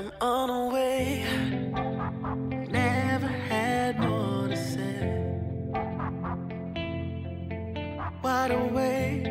I'm on a way. Never had more to say. Wide awake,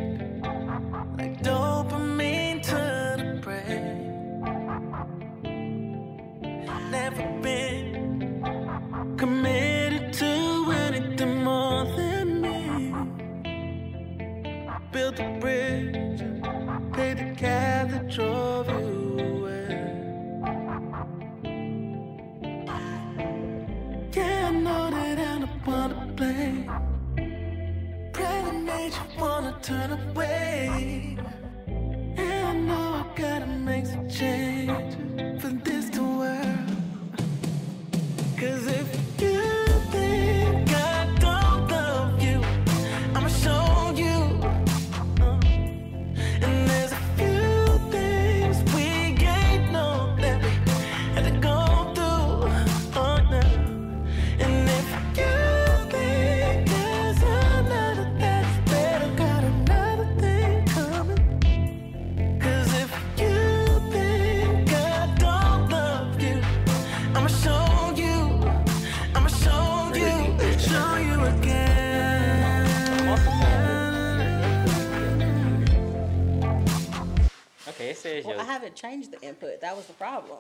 Well, yo. I haven't changed the input. That was the problem.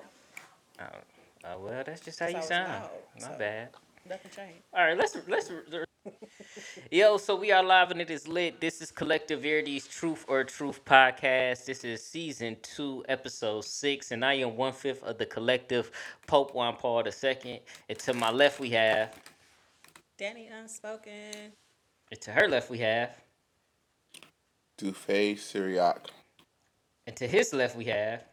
Oh, oh, well, that's just how you how sound. loud, Not so. bad. Nothing changed. All right, let's let's. Yo, so we are live and it is lit. This is Collective Verite's Truth or Truth podcast. This is season two, episode six, and I am one fifth of the collective Pope Juan Paul II. And to my left we have, Danny Unspoken. and to her left we have, Dufay Syriac. and to his left we have.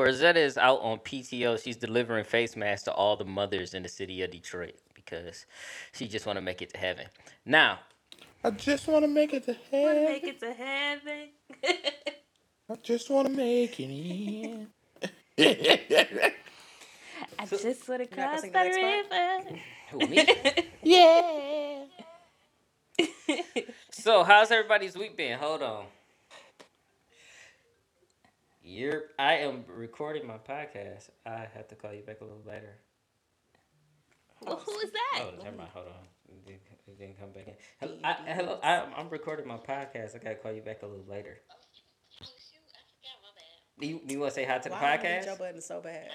Corzetta is out on PTO. She's delivering face masks to all the mothers in the city of Detroit because she just want to make it to heaven. Now, I just want to make it to heaven. Make it to heaven. I just want to make it in. I just want to cross sing the the river. who me? Yeah. So, how's everybody's week been? Hold on. You're. I am recording my podcast. I have to call you back a little later. well, who is that? Oh, never mind. Hold on. It didn't, it didn't come back in. Hello. I, hello I, I'm recording my podcast. I gotta call you back a little later. Do you, do you want to say hi to the Why I need podcast? Joe Budden so bad?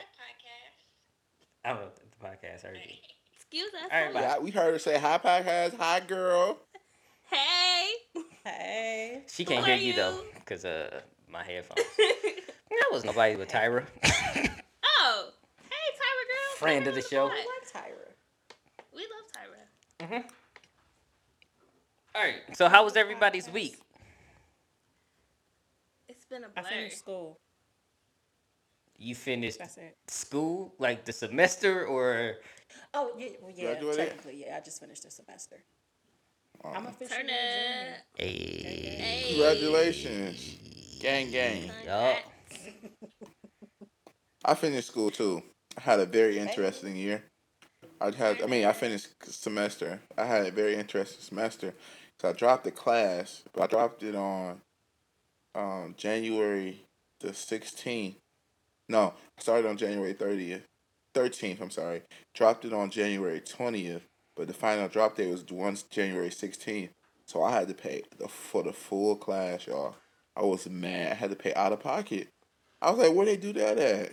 I don't know if the podcast. I heard you. Excuse us. All right, bye. yeah, we heard her say hi, podcast. Hi, girl. Hey. Hey. She can't Who hear are you, though, because uh, my headphones. that was nobody but Tyra, oh. Hey, Tyra girl. friend Tyra of the on show. pod. I like Tyra. We love Tyra. Mhm. All right. So, how was everybody's week? It's been a blur. finished school. You finished That's it. school, like the semester, or Oh yeah, well, yeah. Graduated? Technically, yeah. I just finished the semester. I'm Um, officially Turn a junior. hey, Hey. Congratulations. Gang, gang. Yup. I finished school too. I had a very interesting year. I had, I mean, I finished semester. I had a very interesting semester. So I dropped the class, but I dropped it on um, January the 16th. No, I started on January 30th. 13th, I'm sorry. Dropped it on January 20th, but the final drop date was once January 16th. So I had to pay the, for the full class, y'all. I was mad. I had to pay out of pocket. I was like, where they do that at?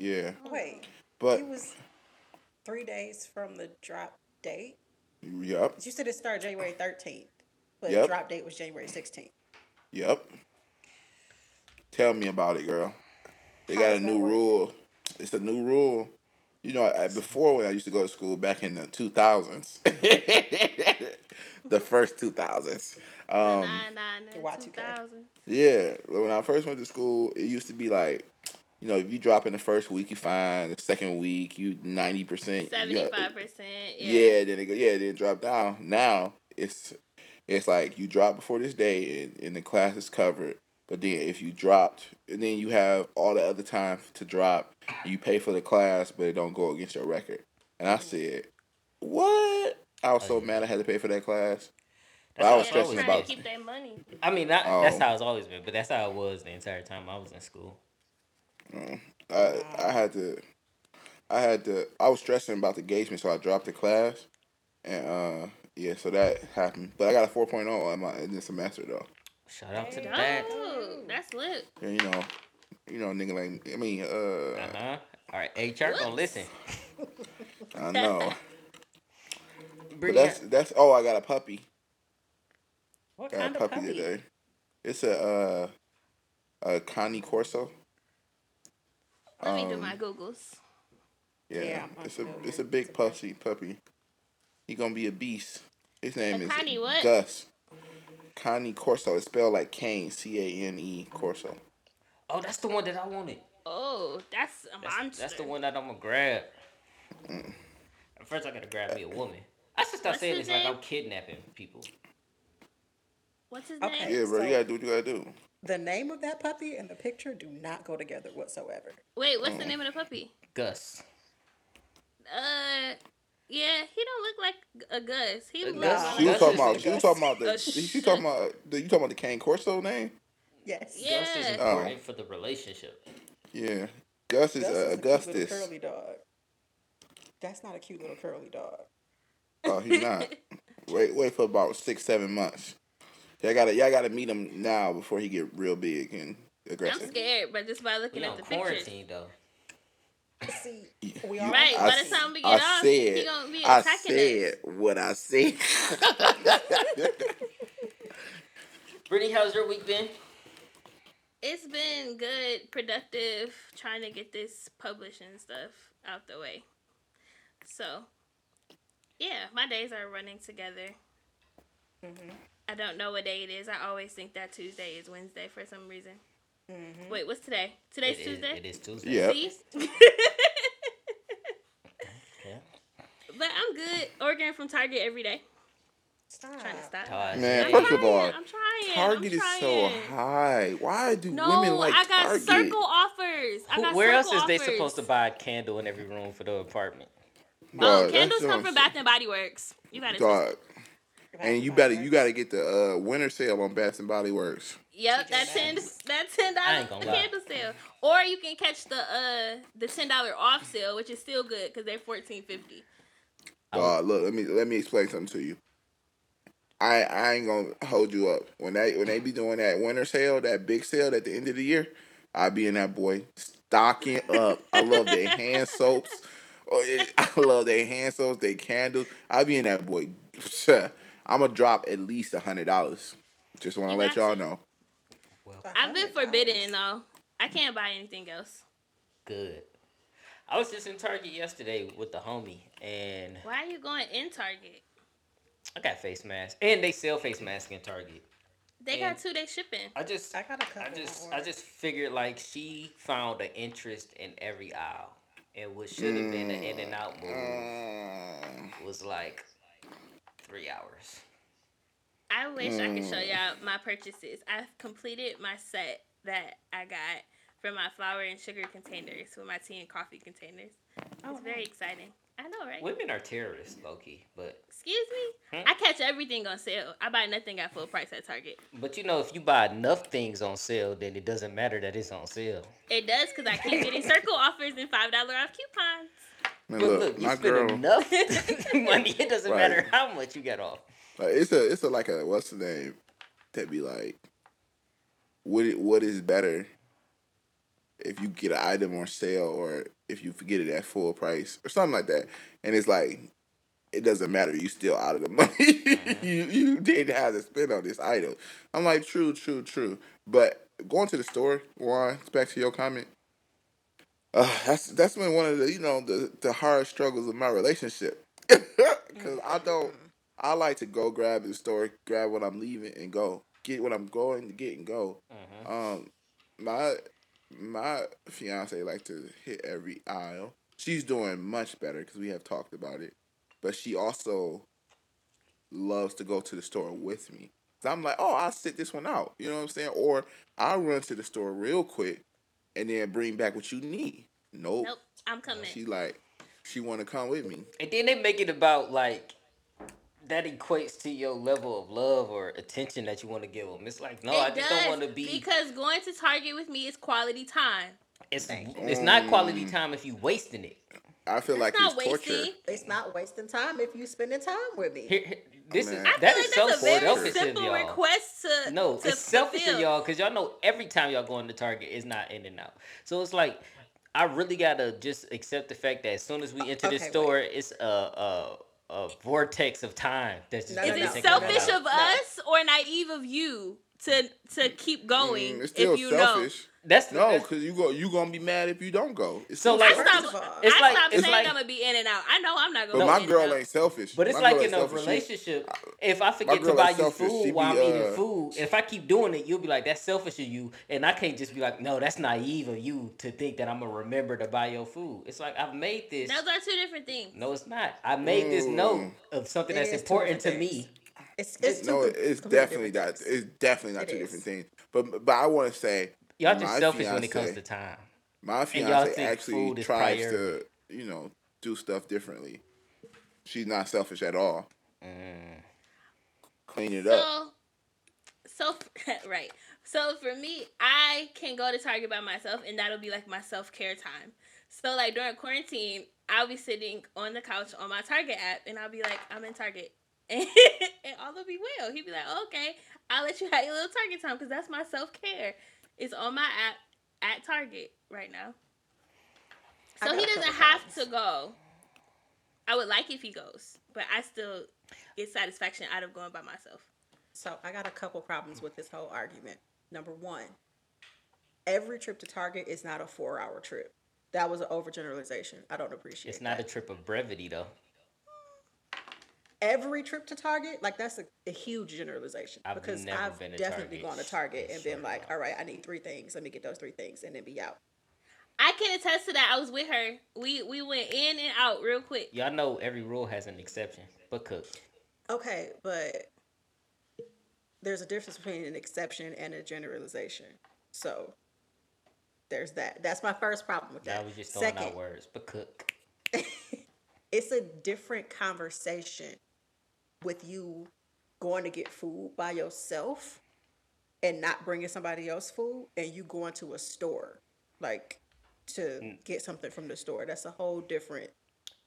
Yeah. Wait, But it was three days from the drop date. Yep, You said it started January 13th, but Yep. the drop date was January 16th. yep. Tell me about it, girl. They How got a new work? rule. It's a new rule. You know, I, before when I used to go to school back in the two thousands, the first two thousands. Um, Nine, nine, The nine, Y2K. 2000. yeah, when I first went to school, it used to be like, you know, if you drop in the first week, you fine. The second week, you ninety percent. 75%. Yeah. Yeah, then it go. Yeah, then it drop down. Now it's it's like you drop before this day, and, and the class is covered. But then if you dropped, and then you have all the other time to drop, you pay for the class, but it don't go against your record. And I mm-hmm. said, what? I was so mad I had to pay for that class. But I was how They're stressing trying about. to keep their money. I mean, not, Oh. that's how it's always been, but that's how it was the entire time I was in school. I I had to, I had to. I was stressing about the engagement, so I dropped the class, and uh, yeah, so that happened. But I got a 4.0 in my in this semester though. Shout out to the back. Oh, that's lit. And you know, you know, nigga like I mean, uh, Uh huh. All right, HR gonna Whoops. listen. I know. But that's that's. Oh, I got a puppy. What Got kind a of puppy puppy? today. It's a uh, a Cane Corso. Let me do Um, my Googles. Yeah, Yeah, it's a it's a big this puppy puppy. He gonna be a beast. His name A is Connie what? Gus. Cane Corso. It's spelled like Kane, C A N E Corso. oh, that's the one that I wanted. Oh, that's a That's, monster. that's the one that I'm gonna grab. At first, I gotta grab me a woman. I should stop What's saying his this like? I'm kidnapping people. What's his Okay. name? Yeah, bro, So- you gotta do what you gotta do. The name of that puppy and the picture do not go together whatsoever. Wait, what's the name of the puppy? Gus. Uh, yeah, he don't look like a Gus. He looks Gus- like She was Gus talking about. She was talking about the. She talking about. The, you talking about the Cane Corso name? Yes. Yeah. Gus is Oh. important for the relationship. Yeah. Gus is Gus uh, is a cute Augustus. little curly dog. That's not a cute little curly dog. Oh, he's not. wait, wait for about six, seven months. Y'all gotta, y'all gotta meet him now before he get real big and aggressive. I'm scared, but just by looking We at on the pictures. quarantine though. See, we are Right, I by the time we get I get off, said, he gonna be attacking I attacking said us. what I said. Brittany, how's your week been? It's been good, productive, trying to get this publishing stuff out the way. So, yeah, my days are running together. Mm-hmm. I don't know what day it is. I always think that Tuesday is Wednesday for some reason. Wait, what's today? Today's It is- Tuesday. it is Tuesday. Yeah. See? Yeah. but I'm good. Ordering from Target every day. Stop. Trying to stop. Todd, Man, I'm yeah. first of all, I'm trying. Target I'm is so high. Why do No, women like No, I got Target? circle offers. I got where else circle is they supposed to buy a candle in every room for the apartment? Dog, Oh, that's candles come from. Bath and Body Works. You gotta. Dog. And you better, you gotta get the uh, winter sale on Bath and Body Works. Yep, that ten Maxx. that ten dollar dollar ain't gonna candle sale, or you can catch the uh the ten dollar off sale, which is still good because they're fourteen fifty. I Dog, look, let me let me explain something to you. I I ain't gonna hold you up when they when they be doing that winter sale, that big sale at the end of the year. I be in that boy stocking up. I love their hand soaps. Oh, it- I love their hand soaps, their candles. I be in that boy. I'm gonna drop at least a hundred dollars. Just want to let y'all you. know. I've been forbidden though. I can't buy anything else. Good. I was just in Target yesterday with the homie, and Why are you going in Target? I got face masks, and they sell face masks in Target. They And- got two day shipping. I just, I got a I couple I just, on I just figured like she found an interest in every aisle, and what should have been an in and out move Mm, was like three hours. I wish I could show Mm. y'all my purchases. I've completed my set that I got for my flour and sugar containers for my tea and coffee containers. Oh, It's very exciting. I know, right? Women are terrorists, Loki. but Excuse me? Hmm? I catch everything on sale. I buy nothing at full price at Target. but you know if you buy enough things on sale, then it doesn't matter that it's on sale. It does because I keep getting circle offers and five dollar off coupons. Man, But look, look, you my spend girl. enough money, it doesn't Right. matter how much you get off. Like, it's a it's a like a what's the name that be like what what is better if you get an item on sale or if you get it at full price or something like that and it's like it doesn't matter you still out of the money mm-hmm. you you didn't have to spend on this item i'm like true true true but going to the store Juan, back to your comment uh, that's that's been one of the you know the the hard struggles of my relationship because i don't I like to go grab the store, grab what I'm leaving, and go get what I'm going to get and go. Mhm. Um, my my fiance like to hit every aisle. She's doing much better because we have talked about it, but she also loves to go to the store with me. So I'm like, oh, I'll sit this one out. You know what I'm saying? Or I'll run to the store real quick and then bring back what you need. Nope. Nope, I'm coming. She like, she want to come with me. And then they make it about like that equates to your level of love or attention that you want to give them. It's like no, It I just don't want to be. because going to Target with me is quality time. It's Thank it's not quality Mm. time if you wasting it. I feel like It's not it's torture. wasting. It's not wasting time if you spending time with me. Here, here- this is man. I that feel is like so that's a very selfish of simple y'all. request to No, to it's selfish of y'all because y'all know every time y'all go into Target, it's not in and out. So it's like I really gotta just accept the fact that as soon as we enter the okay, wait. store, it's a, a a vortex of time that's just No, Is no, gonna it no, take no, no, selfish of us or naive of you to to keep going Mm, it's still if you know? Selfish. That's No, because you go you gonna be mad if you don't go. It's So, still like- I selfish. stopped. First of all- It's I like- stopped it's saying like- I'm gonna be in and out. I know I'm not gonna. But be my in girl and out. ain't selfish. But it's My like in a selfish. She- relationship, if I forget to buy you food She while be, I'm eating uh, food, if I keep doing it, you'll be like, that's selfish of you. And I can't just be like, no, that's naive of you to think that I'm going to remember to buy your food. It's like, I've made this. Those are two different things. No, it's not. I made this note Mm. of something It that's important to different me. It's it's no, it's definitely different not. It's definitely not It two is. different things. But but I want to say Y'all just my selfish when it comes to time. my y'all fiance actually tries priority. to you know do stuff differently. She's not selfish at all. Mm. Clean it up. So, so right. So for me, I can go to Target by myself, and that'll be like my self care time. So like during quarantine, I'll be sitting on the couch on my Target app, and I'll be like, I'm in Target. And, and all will be well. He'd be like, okay, I'll let you have your little Target time because that's my self care. It's on my app at Target right now. So he doesn't have problems. to go. I would like if he goes, but I still get satisfaction out of going by myself. So I got a couple problems with this whole argument. Number one, every trip to Target is not a four hour trip. That was an overgeneralization. I don't appreciate It's not a trip of brevity, though. Every trip to Target, like that's a, a huge generalization. I've because never I've been definitely Target gone to Target and been like, all right, I need three things. Let me get those three things and then be out. I can attest to that. I was with her. We we went in and out real quick. Y'all know every rule has an exception, but cook. Okay, but there's a difference between an exception and a generalization. So there's that. That's my first problem with Now that. we just throwing Second, out words, but cook. it's a different conversation with you going to get food by yourself and not bringing somebody else food and you going to a store like to Mm. get something from the store that's a whole different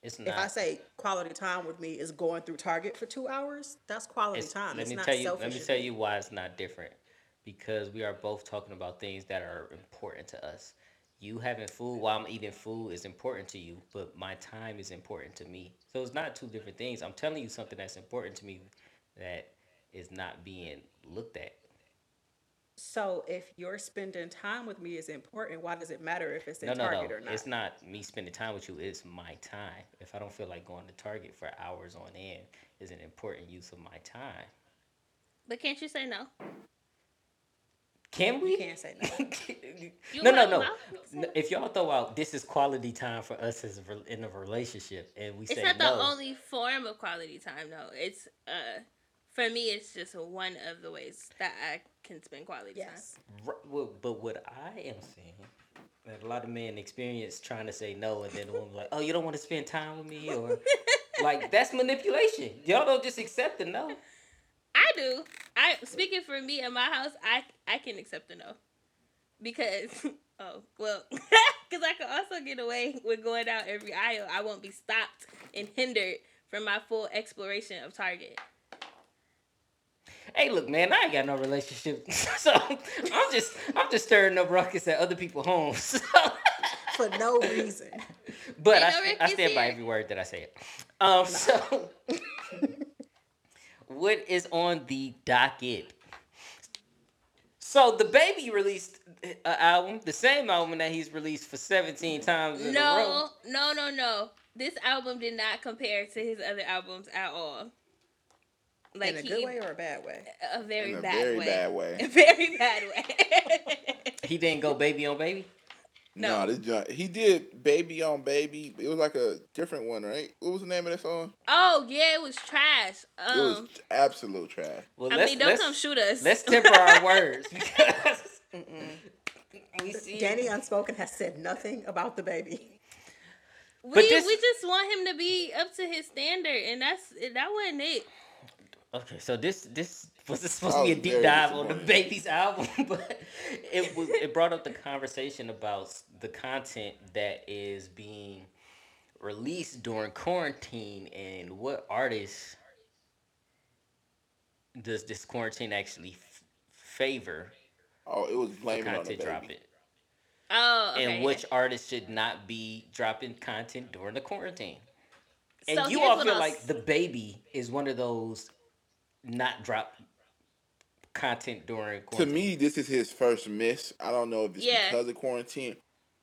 It's not, if i say quality time with me is going through target for two hours that's quality It's, time let it's me tell you. Let me tell you why it's not different. Because we are both talking about things that are important to us. You having food while I'm eating food is important to you, but my time is important to me. So it's not two different things. I'm telling you something that's important to me that is not being looked at. so if you're spending time with me is important why does it matter if it's in No, no, target no. or not It's not me spending time with you. It's my time. If I don't feel like going to Target for hours on end, is an important use of my time. But can't you say no? Can we? you can't say no You no, no, no. If y'all throw out this is quality time for us as a rel- in a relationship, and we It's say not the no, only form of quality time, though. It's uh, for me, it's just one of the ways that I can spend quality time. yes r- well, but what I am saying that a lot of men experience trying to say no, and then the woman like, oh, you don't want to spend time with me, or like that's manipulation. Y'all don't just accept the no. I do. I speaking for me in my house, I I can accept a no because oh well, because I can also get away with going down every aisle. I won't be stopped and hindered from my full exploration of Target. Hey, look, man, I ain't got no relationship, so I'm just I'm just stirring up ruckus at other people's homes. for no reason but I, no I ruckus stand by every word that I said. Um, so what is on the docket? So DaBaby released an album, the same album that he's released for 17 times in a row. No, no, no, no. This album did not compare to his other albums at all. Like in a he, good way or a bad way a very In a bad very way. bad way. A very bad way. He didn't go baby on baby. No. No, this joint, he did "Baby on Baby." It was like a different one, right? What was the name of that song? oh yeah, it was trash. it was Um, absolute trash. Well, I let's, mean, don't let's, come shoot us. let's temper our words because we see danny unspoken has said nothing about DaBaby we But this- we just want him to be up to his standard, and that's that wasn't it. Okay, so this this was it supposed to be a deep dive on DaBaby's album? but it was it brought up the conversation about the content that is being released during quarantine and what artists does this quarantine actually f- favor Oh, it was for blaming on the content baby. dropping? Oh, okay. and which artists should not be dropping content during the quarantine. And So you all feel I'll like DaBaby is one of those not drop content during quarantine. To me, this is his first miss. I don't know if it's Yeah. because of quarantine.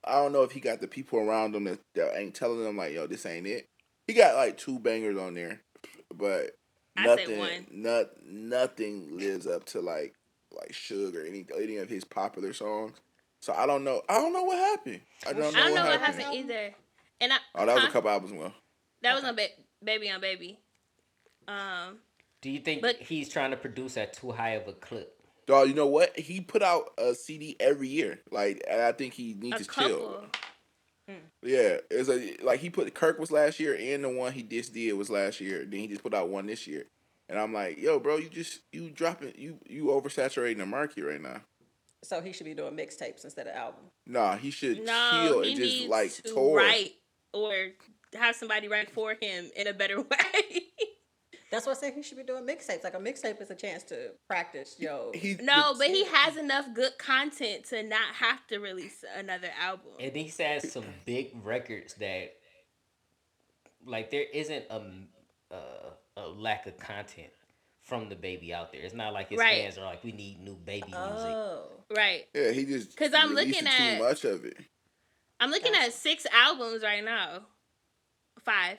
I don't know if he got the people around him that, that ain't telling him like, "Yo, this ain't it." He got like two bangers on there, but I nothing, not nothing lives up to like like sugar or any any of his popular songs. So I don't know. I don't know what happened. I don't know, I don't know what, what happened. happened either. And I Oh, that was a couple albums ago. That was on ba- baby on baby. Um, Do you think But- he's trying to produce at too high of a clip? Dog, you know what? He put out a CD every year. Like, and I think he a needs to couple. chill. Yeah, it's a like he put Kirk was last year, and the one he just did was last year. Then he just put out one this year, and I'm like, yo, bro, you just you dropping you you oversaturating the market right now. So he should be doing mixtapes instead of album. Nah, he should No, chill he and just needs like to tour. write or have somebody write for him in a better way. That's why I say he should be doing mixtapes. Like a mixtape is a chance to practice. Yo, He no, but he has enough good content to not have to release another album. And he has some big records that, like, there isn't a, a, a lack of content from DaBaby out there. It's not like his Right. fans are like, we need new baby music. oh, Right. yeah, he just 'Cause I'm looking at- too much of it. I'm looking at six albums right now. Five.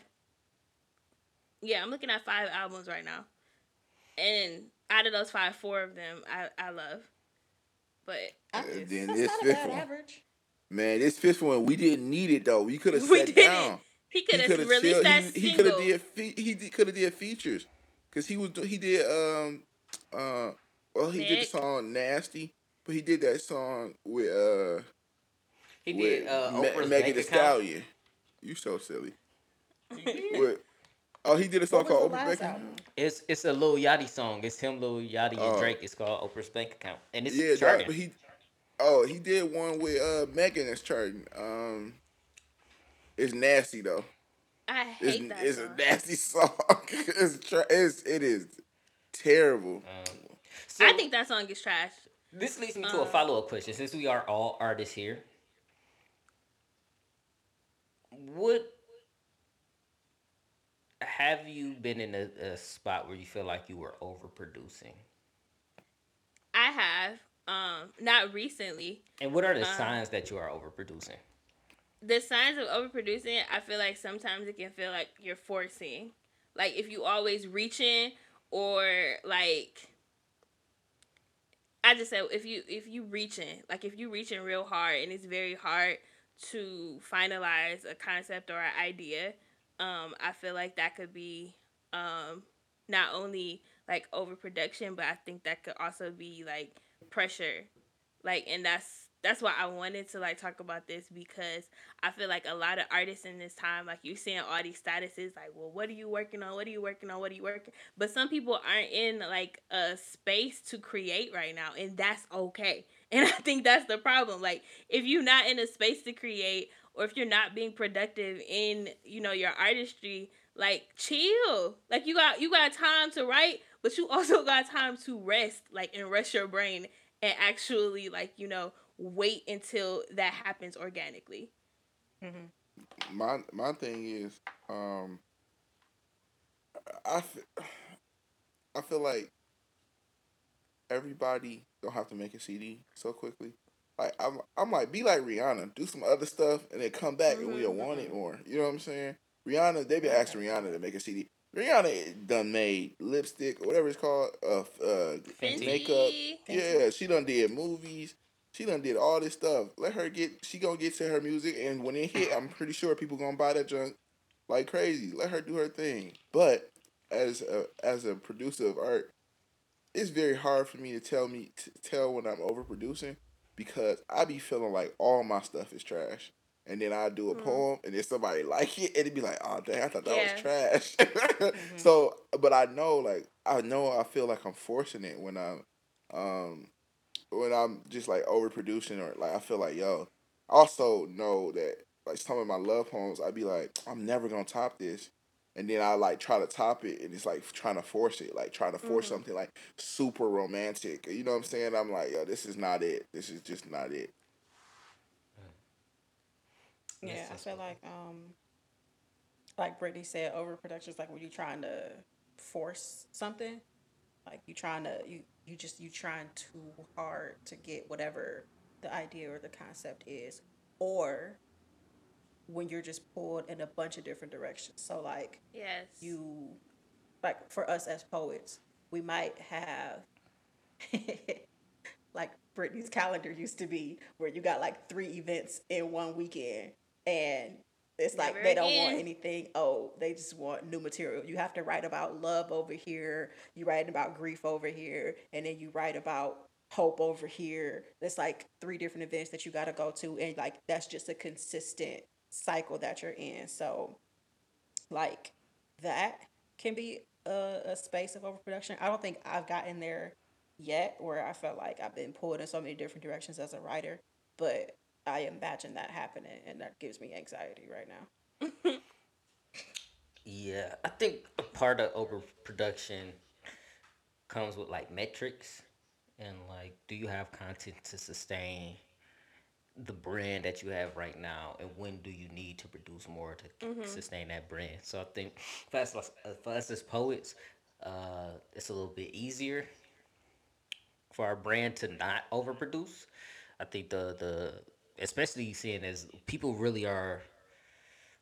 Yeah, I'm looking at five albums right now. And out of those five, four of them I, I love. But I- Uh, that's then this not a fifth bad one. average. Man, this fifth one we didn't need it though. We could have We sat didn't. down. he could have released chilled. that He, he could have single. did fe- he could have did features because he was he did um uh well he did the song nasty, but he did that song with uh He with did uh, Me- Oprah's Megan Bank Thee account. Stallion. You so silly. with, oh, he did a song called the Oprah Bank. album? It's it's a Lil Yachty song. It's him, Lil Yachty, and Oh. Drake. It's called Oprah's Bank Account, and it's Yeah, charting. but he oh he did one with uh Megan that's charting. Um, it's nasty though. I It's, hate that it's song. a nasty song. it's, tra- it's it is terrible. Um, so I think that song is trash. this leads me to a uh, follow up question. Since we are all artists here, would have you been in a, a spot where you feel like you were overproducing? I have. Um, not recently. And what are the Uh, signs that you are overproducing? the signs of overproducing, I feel like sometimes it can feel like you're forcing. Like if you always reaching or like I just said if you if you reaching, like if you reaching real hard and it's very hard to finalize a concept or an idea, um, I feel like that could be um not only like overproduction, but I think that could also be like pressure. Like and that's that's why I wanted to like talk about this because I feel like a lot of artists in this time, like you're seeing all these statuses, like, well, what are you working on? What are you working on? What are you working? But some people aren't in like a space to create right now, and that's okay. And I think that's the problem. Like, if you're not in a space to create, or if you're not being productive in, you know, your artistry, like chill. Like you got you got time to write, but you also got time to rest, like and rest your brain and actually like, you know, wait until that happens organically. my my thing is um I fe- I feel like everybody don't have to make a CD so quickly. Like I'm I'm like be like Rihanna, do some other stuff and then come back and we'll want it more. You know what I'm saying? Rihanna, they be asking Rihanna to make a CD. Rihanna done made lipstick or whatever it's called, uh, uh makeup. Yeah, she done did movies. She done did all this stuff. Let her get. She gonna get to her music, and when it hit, I'm pretty sure people gonna buy that junk like crazy. Let her do her thing. But as a as a producer of art, it's very hard for me to tell me to tell when I'm overproducing because I be feeling like all my stuff is trash. And then I do a poem, and then somebody like it, and it'd be like, "Oh dang, I thought that Yeah. was trash." So, but I know like I know I feel like I'm forcing it when I'm um when I'm just like overproducing or like I feel like yo. I also know that like some of my love poems, I'd be like, I'm never gonna top this. And then I like try to top it and it's like trying to force it, like trying to force Mm-hmm. something like super romantic. You know what I'm saying? I'm like, yo, this is not it. This is just not it. Yeah, I that's feel like um like Brittany said, overproduction is like when you trying to force something. Like you trying to you you just you trying too hard to get whatever the idea or the concept is. Or when you're just pulled in a bunch of different directions. So like Yes. you like for us as poets, we might have like Brittany's calendar used to be where you got like three events in one weekend and it's like Never they don't again. want anything. Oh, they just want new material. You have to write about love over here. You write about grief over here, and then you write about hope over here. There's like three different events that you got to go to, and like that's just a consistent cycle that you're in. So, like that can be a, a space of overproduction. I don't think I've gotten there yet where I felt like I've been pulled in so many different directions as a writer, but I imagine that happening and that gives me anxiety right now. Yeah, I think part of overproduction comes with like metrics and like, do you have content to sustain the brand that you have right now, and when do you need to produce more to sustain that brand? So I think for us, uh, for us as poets, uh, it's a little bit easier for our brand to not overproduce. I think the the especially seeing as people really are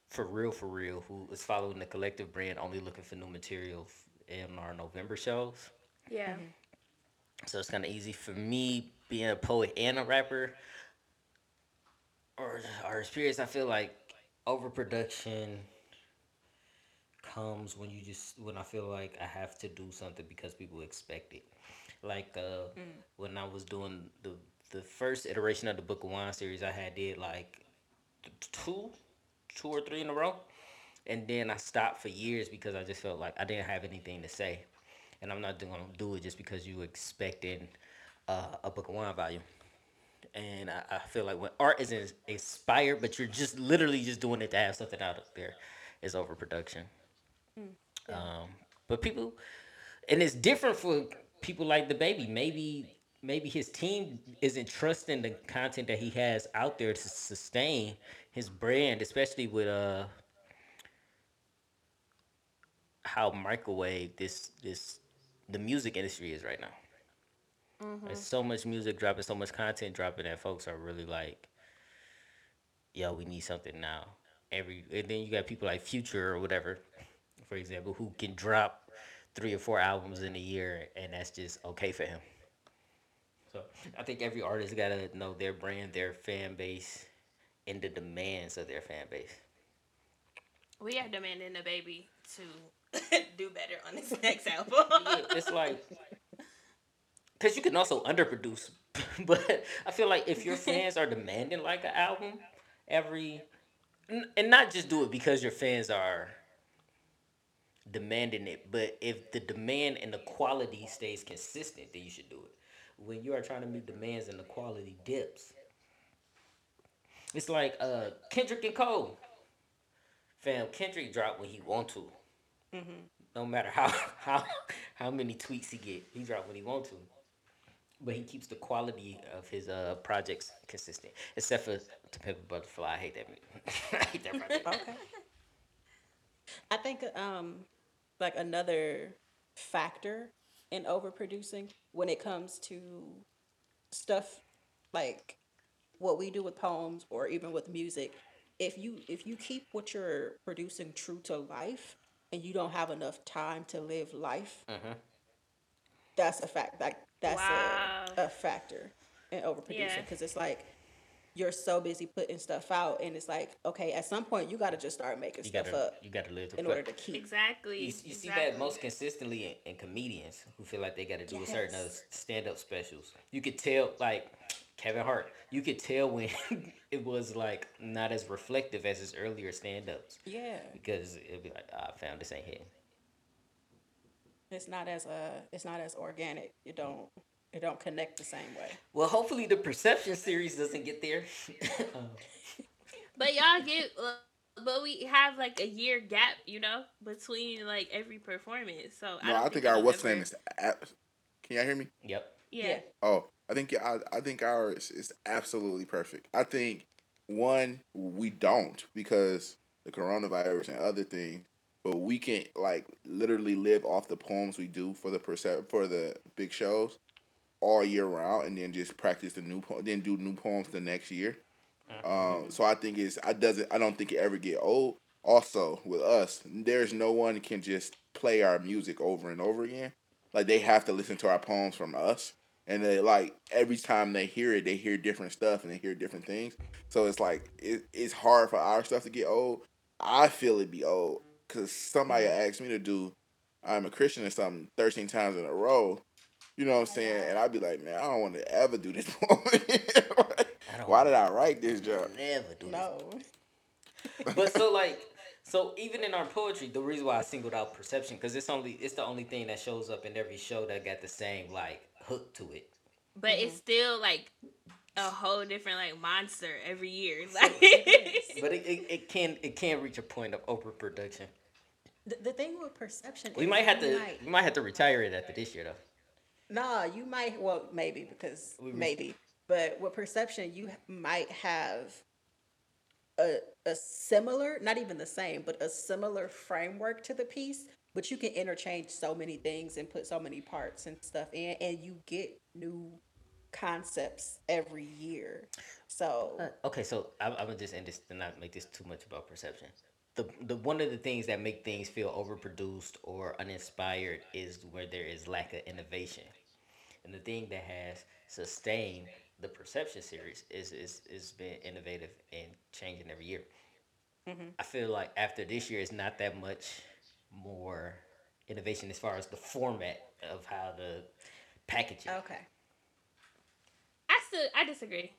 for real, for real, who is following the collective brand, only looking for new material in our November shows. yeah. So it's kind of easy for me being a poet and a rapper. Or our experience, I feel like overproduction comes when you just when I feel like I have to do something because people expect it. Like uh, when I was doing the the first iteration of the Book of Wine series, I had did like two, two or three in a row, and then I stopped for years because I just felt like I didn't have anything to say, and I'm not gonna do it just because you expecting uh, a Book of Wine volume. And I, I feel like when art is ins- inspired, but you're just literally just doing it to have something out there, is overproduction. Um, but people, and it's different for people like DaBaby. Maybe maybe his team isn't trusting the content that he has out there to sustain his brand, especially with uh how microwave this this the music industry is right now. There's mm-hmm. so much music dropping, so much content dropping that folks are really like, yo, we need something now. Every and then you got people like Future or whatever, for example, who can drop three or four albums in a year and that's just okay for him. So I think every artist gotta know their brand, their fan base, and the demands of their fan base. We are demanding DaBaby to do better on this next album. Yeah, it's like because you can also underproduce, but I feel like if your fans are demanding like an album every, and not just do it because your fans are demanding it, but if the demand and the quality stays consistent, then you should do it. When you are trying to meet demands and the quality dips, it's like uh Kendrick and Cole. Fam, Kendrick drop when he want to no matter how how how many tweets he get, he drop when he want to. But he keeps the quality of his uh projects consistent, except for To Pimp a Butterfly. I hate that. movie. I hate that project. Okay. I think um like another factor in overproducing when it comes to stuff like what we do with poems or even with music if you if you keep what you're producing true to life and you don't have enough time to live life that's a fact like that's Wow. a, a factor in overproducing Yeah. because it's like you're so busy putting stuff out and it's like okay at some point you got to just start making You stuff gotta up you gotta live the in order to keep exactly. You, you see that most consistently in, in comedians who feel like they got to do a certain other stand up specials. You could tell, like Kevin Hart, you could tell when it was like not as reflective as his earlier stand ups yeah because it'd be like, ah, I found this ain't hitting. It's not as uh it's not as organic. It don't it don't connect the same way. Well, hopefully the perception series doesn't get there. But y'all get, uh, but we have like a year gap, you know, between like every performance. So No, don't I think it'll our what's ever- name is. Can y'all hear me? yep. Yeah. Oh, I think I, I think ours is absolutely perfect. I think one we don't because the coronavirus and other things, but we can like literally live off the poems we do for the percep- for the big shows all year round, and then just practice the new po- then do new poems the next year. Um, so I think it's I doesn't I don't think it ever get old. Also with us, there's no one can just play our music over and over again. Like they have to listen to our poems from us, and they like every time they hear it, they hear different stuff and they hear different things. So it's like it, it's hard for our stuff to get old. I feel it be old because somebody asked me to do I'm a Christian or something 13 times in a row. You know what I'm saying? And I'd be like, man, I don't want to ever do this poem again. I don't Why did I write this job? never do this. No. but so like so even in our poetry the reason why i singled out perception because it's only it's the only thing that shows up in every show that got the same like hook to it But Mm-hmm. it's still like a whole different like monster every year. Like, but it, it, it can it can reach a point of overproduction The, the thing with perception we is might have to might- we might have to retire it after this year though Nah, you might. Well, maybe because We- maybe, but with perception, you might have a a similar, not even the same, but a similar framework to the piece. But you can interchange so many things and put so many parts and stuff in, and you get new concepts every year. So Uh, okay so I'm, I'm gonna just end this to not make this too much about perception the, the one of the things that make things feel overproduced or uninspired is where there is lack of innovation and the thing that has sustained the perception series is is is been innovative and changing every year mm-hmm. i feel like after this year it's not that much more innovation as far as the format of how to package it okay, I still I disagree.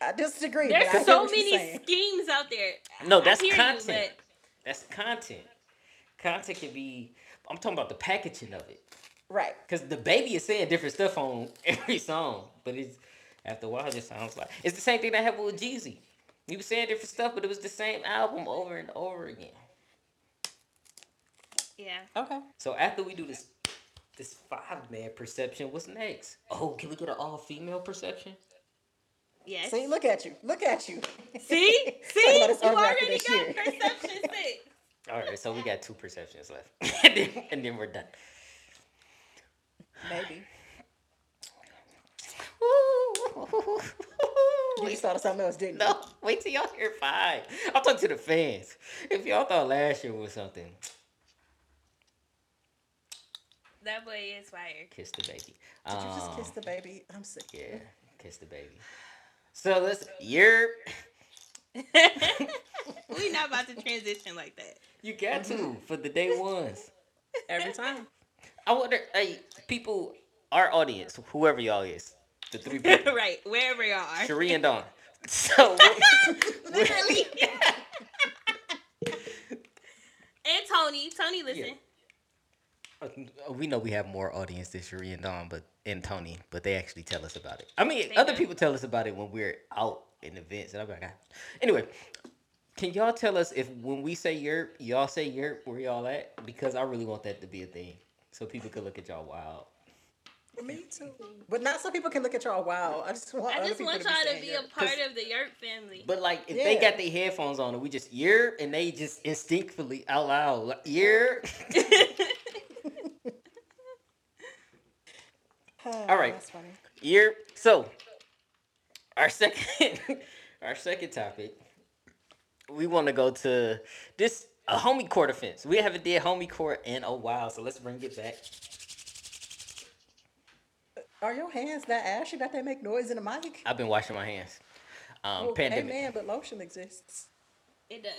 I disagree. but I There's so many schemes out there. No, I that's hear you, content. but- That's content. Content can be. I'm talking about the packaging of it. right. Because DaBaby is saying different stuff on every song, but it's after a while it just sounds like it's the same thing that happened with Jeezy. He was saying different stuff, but it was the same album over and over again. yeah. Okay. So after we do this, this five man perception, what's next? Oh, can we get an all female perception? Yes. See, look at you. Look at you. See? See? about You already got year. perception six. All right, so we got two perceptions left, and, then, and then we're done. Maybe. Woo. You just thought of something else, didn't you? No, wait till y'all hear five. I'm talking to the fans. If y'all thought last year was something, That boy is fired. kiss the baby. Did you just kiss Um, the baby? I'm sick. Yeah, kiss the baby. So let's. You're. we not about to transition like that. You got to for the day ones. Every time. I wonder, hey, people, our audience, whoever y'all is, the three people, right, wherever y'all are. Cherie and Dawn. So, Literally. and Tony. Tony, listen. Uh, we know we have more audience than Cherie and Dawn, but and Tony, but they actually tell us about it. I mean, They other do. people tell us about it when we're out in events, and I'm like, ah. anyway. Can y'all tell us if when we say yerp, y'all say yerp, where y'all at? Because I really want that to be a thing, so people can look at y'all wild. Me too. But not so people can look at y'all. Wow. I just want. I just want y'all to saying be a part of the Yerp family. But like, if they got their headphones on and we just yerp, and they just instinctively out loud like, yerp. All right. That's funny. Year. So, our second, our second topic, we want to go to this a homie court offense. We haven't did homie court in a while, so let's bring it back. Are your hands that ashy that they make noise in the mic? I've been washing my hands. Um, Well, pandemic. Amen, but lotion exists. it does.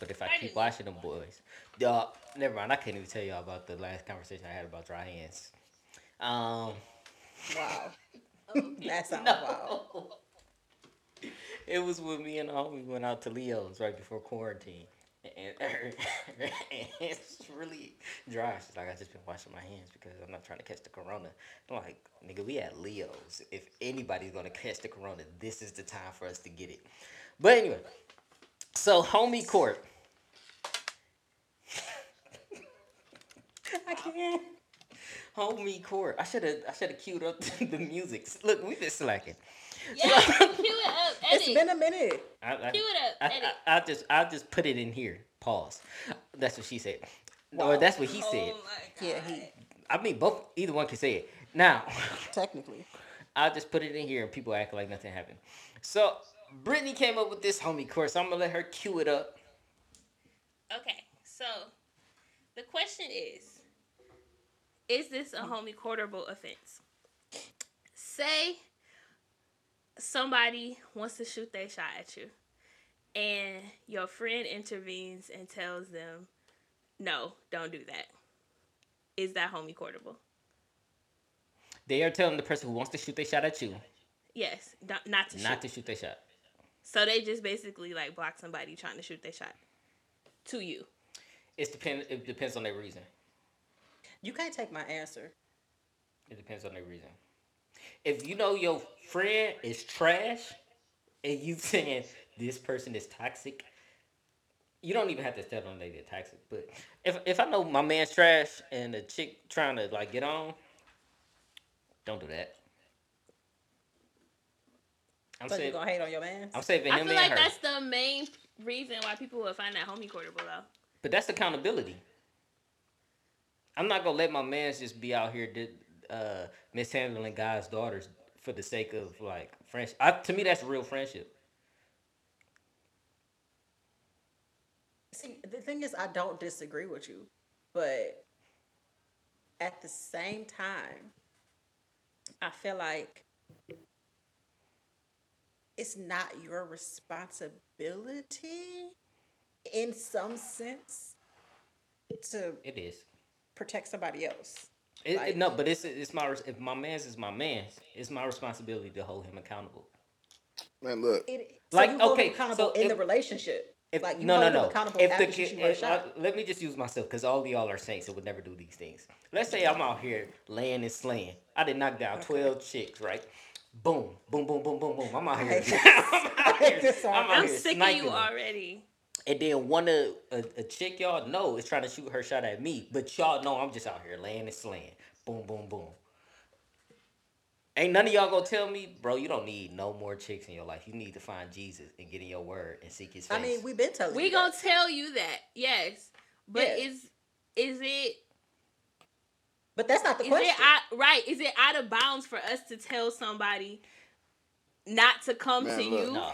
But if I Pardon keep washing them boys, uh, never mind. I can't even tell y'all about the last conversation I had about dry hands. Um, Wow. Oh, That sounds wild. It was when me and the homie went out to Leo's right before quarantine. and her hands really dry. She's like, I just been washing my hands because I'm not trying to catch the corona. I'm like, nigga, we at Leo's. If anybody's gonna catch the corona, this is the time for us to get it. But anyway, so homie court. I can't. Homie court. I should have. I should have queued up the music. Look, we've been slacking. Yeah, cue it up. Edit. It's been a minute. I, I, Cue it up. I, Edit. I, will just I'll just put it in here. Pause. That's what she said. Or that's what he said. Oh my Yeah, he I mean, both either one can say it. Now, technically. I'll just put it in here and people act like nothing happened. So Brittany came up with this homie court. I'm gonna let her cue it up. Okay, so the question is Is this a mm. homie courtable offense? Say somebody wants to shoot their shot at you, and your friend intervenes and tells them, No, don't do that. Is that homie courtable? They are telling the person who wants to shoot their shot at you Yes, not, not to not shoot. to shoot their shot. So they just basically like block somebody trying to shoot their shot to you. It's depend. It depends on their reason. You can't take my answer. It depends on the reason. If you know your friend is trash, and you saying this person is toxic, you don't even have to tell them they they're toxic. But if if I know my man's trash and a chick trying to like get on, don't do that. I'm So you saying gonna hate on your man? I'm saving him I him feel and like her. that's the main reason why people would find that homie courtable though. But that's accountability. I'm not gonna let my mans just be out here di- uh, mishandling guys' daughters for the sake of like friendship. I, to me, that's real friendship. See, the thing is, I don't disagree with you, but at the same time, I feel like it's not your responsibility in some sense to It is. Protect somebody else. It, it- no, but it's it's my if my man's is my man's, it's my responsibility to hold him accountable. Man, look, It, so Like, you hold okay, accountable so in if- the relationship. If, like you no, no, hold them no. accountable If the kid, if, shot. uh, let me just use myself because all of y'all are saints and would never do these things. Let's say I'm out here laying and slaying. I did knock down twelve chicks, right? Boom, boom, boom, boom, boom, boom. I'm out here. I'm out here- I'm out I'm here sick of you already. And then one of a, a chick y'all know is trying to shoot her shot at me, but y'all know I'm just out here laying and slaying. Boom, boom, boom. Ain't none of y'all gonna tell me, bro, you don't need no more chicks in your life. You need to find Jesus and get in your word and seek his face. I mean, we've been telling We you gonna that. tell you that, yes. But Yeah. is is it but that's not the is question. it out, right? Is it out of bounds for us to tell somebody not to come Man, to look. you? no.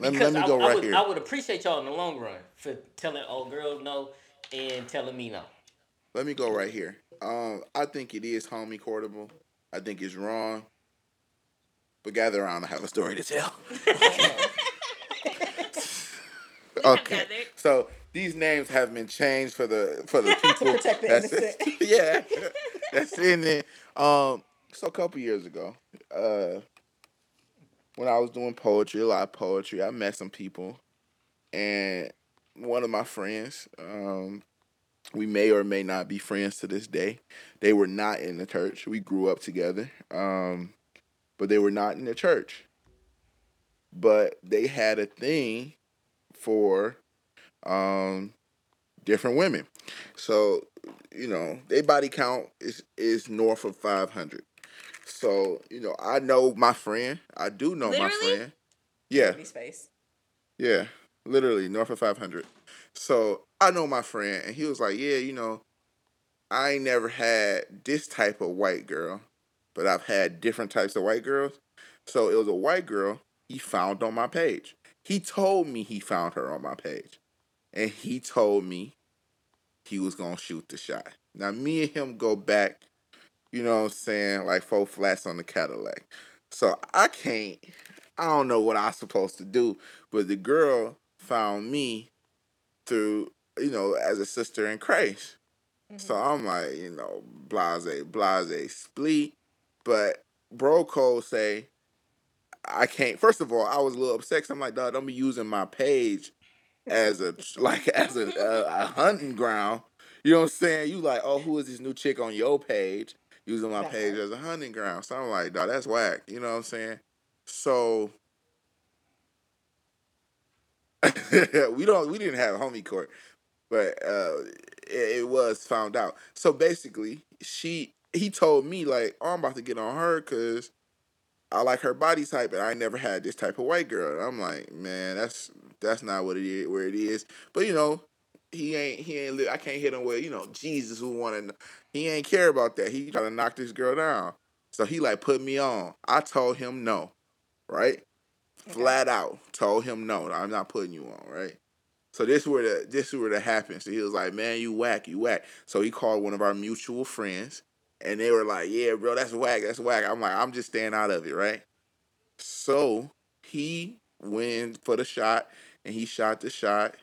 Let Because let me I, go I right would, here. I would appreciate y'all in the long run for telling old girl no and telling me no. Let me go right here. Um, I think it is homie courtable. I think it's wrong. But gather around, I have a story to tell. Okay. So these names have been changed for the for the people protect the that's innocent. yeah, that's in it. Um, so a couple years ago, uh, when I was doing poetry, a lot of poetry, I met some people, and one of my friends, um, we may or may not be friends to this day. They were not in the church. We grew up together, um, but they were not in the church. But they had a thing for um, different women. So, you know, their body count is is north of five hundred. So, you know, I know my friend. I do know my friend. Yeah, His face. yeah, literally north of 500. So I know my friend, and he was like, "Yeah, you know, I ain't never had this type of white girl, but I've had different types of white girls. So it was a white girl he found on my page. He told me he found her on my page, and he told me he was gonna shoot the shot. Now me and him go back, you know what I'm saying, like four flats on the Cadillac. So I can't. I don't know what I'm supposed to do, but the girl found me through, you know, as a sister in Christ. So mm-hmm. I'm like, you know, blase, blase, split. But bro code say I can't. First of all, I was a little upset. I'm like, dog, don't be using my page as a like as a, a, a hunting ground. You know what I'm saying? You like, oh, who is this new chick on your page? Using my page as a hunting ground. So I'm like, dog, that's whack. You know what I'm saying? So we don't we didn't have homie court, but uh it, it was found out. So basically, she he told me like, oh, I'm about to get on her because I like her body type, and I never had this type of white girl. And I'm like, man, that's that's not what it is, where it is. But you know, he ain't he ain't. I can't hit him with you know Jesus who wanted. He ain't care about that. He trying to knock this girl down. So he like put me on. I told him no, right? Flat out told him no. I'm not putting you on, right? So this where the this where the happened. So he was like, "Man, you whack, you whack." So he called one of our mutual friends, and they were like, "Yeah, bro, that's whack, that's whack." I'm like, "I'm just staying out of it, right?" So he went for the shot, and he shot the shot,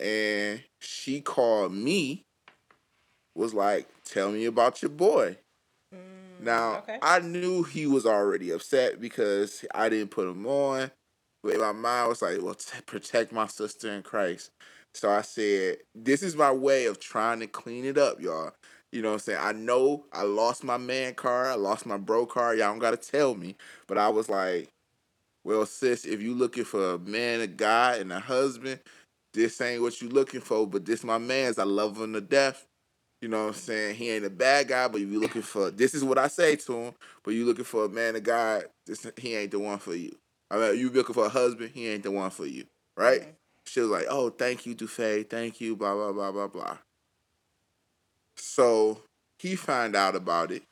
and she called me, was like, "Tell me about your boy." Mm, now okay. I knew he was already upset because I didn't put him on, but in my mind I was like, "Well, t- protect my sister in Christ." So I said, "This is my way of trying to clean it up, y'all." You know what I'm saying? I know I lost my man car, I lost my bro car. Y'all don't gotta tell me, but I was like, "Well, sis, if you looking for a man, a guy, and a husband, this ain't what you looking for. But this my man's. I love him to death." You know what I'm saying? He ain't a bad guy, but if you looking for this is what I say to him. But you looking for a man, of God, this he ain't the one for you. I mean, you looking for a husband, he ain't the one for you, right? She was like, "Oh, thank you, Dufay, thank you, blah blah blah blah blah." So he find out about it,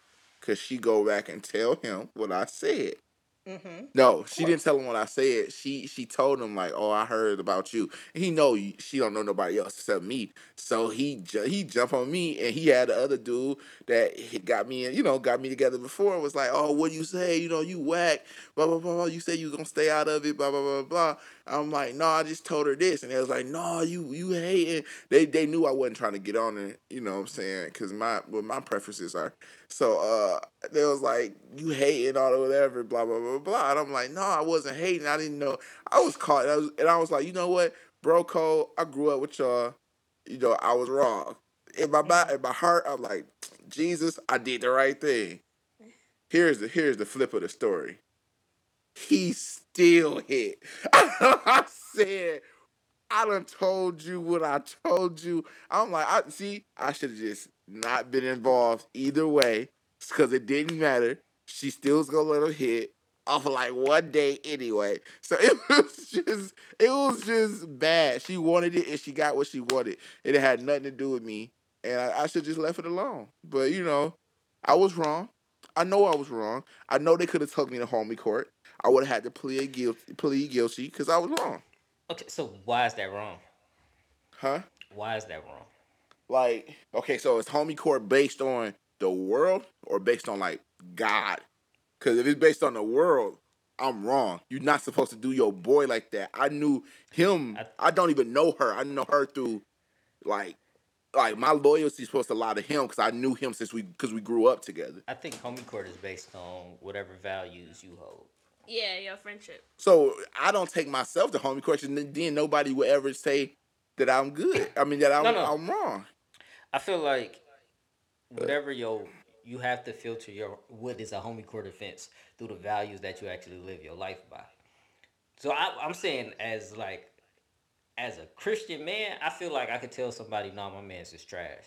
cause she go back and tell him what I said. Mm-hmm. No, she didn't tell him what I said. She she told him like, "Oh, I heard about you." And he know she don't know nobody else except me. So he ju- he jump on me, and he had the other dude that got me, you know, got me together before. Was like, "Oh, what you say? You know, you whack, blah blah blah. blah. You say you gonna stay out of it, blah blah blah blah." I'm like, "No, I just told her this," and they was like, "No, you you hating." They they knew I wasn't trying to get on it, you know what I'm saying? Because my what my preferences are. So uh, they was like, "You hating all or whatever, blah blah blah blah." And I'm like, "No, I wasn't hating. I didn't know. I was caught." I was, and I was like, "You know what, bro, Cole? I grew up with y'all. You know, I was wrong. In my mind, in my heart, I'm like, Jesus, I did the right thing." Here's the here's the flip of the story. He still hit. I said, I done told you what I told you. I'm like, I see, I should have just not been involved either way. Because it didn't matter. She still was gonna let him hit off of like one day anyway. So it was just it was just bad. She wanted it and she got what she wanted. And it had nothing to do with me. And I, I should just left it alone. But you know, I was wrong. I know I was wrong. I know they could have took me to homie court. I would have had to plead guilty, plead guilty because I was wrong. Okay, so why is that wrong? Huh? Why is that wrong? Like, okay, so is homie court based on the world or based on like God? Because if it's based on the world, I'm wrong. You're not supposed to do your boy like that. I knew him. I, don't even know her. I know her through like like my loyalty is supposed to lie to him because I knew him since we because we grew up together. I think homie court is based on whatever values you hold. Yeah, your friendship. So I don't take myself to homie court, and then nobody will ever say that I'm good. I mean that I'm No, no. I'm wrong. I feel like whatever your you have to filter your what is a homie court offense through the values that you actually live your life by. So I, I'm saying as like as a Christian man, I feel like I could tell somebody, no, my man's just trash.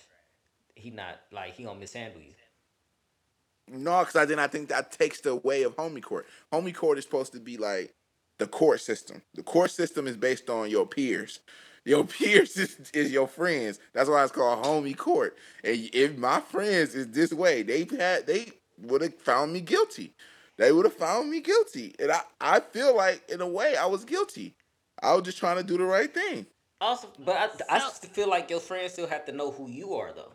He not like he gonna mishandle you. No, because I then I think that takes the way of homie court. Homie court is supposed to be like the court system. The court system is based on your peers. Your peers is, is your friends. That's why it's called homie court. And if my friends is this way, they had they would have found me guilty. They would have found me guilty. And I, I feel like in a way I was guilty. I was just trying to do the right thing. Also, but I, I still feel like your friends still have to know who you are though.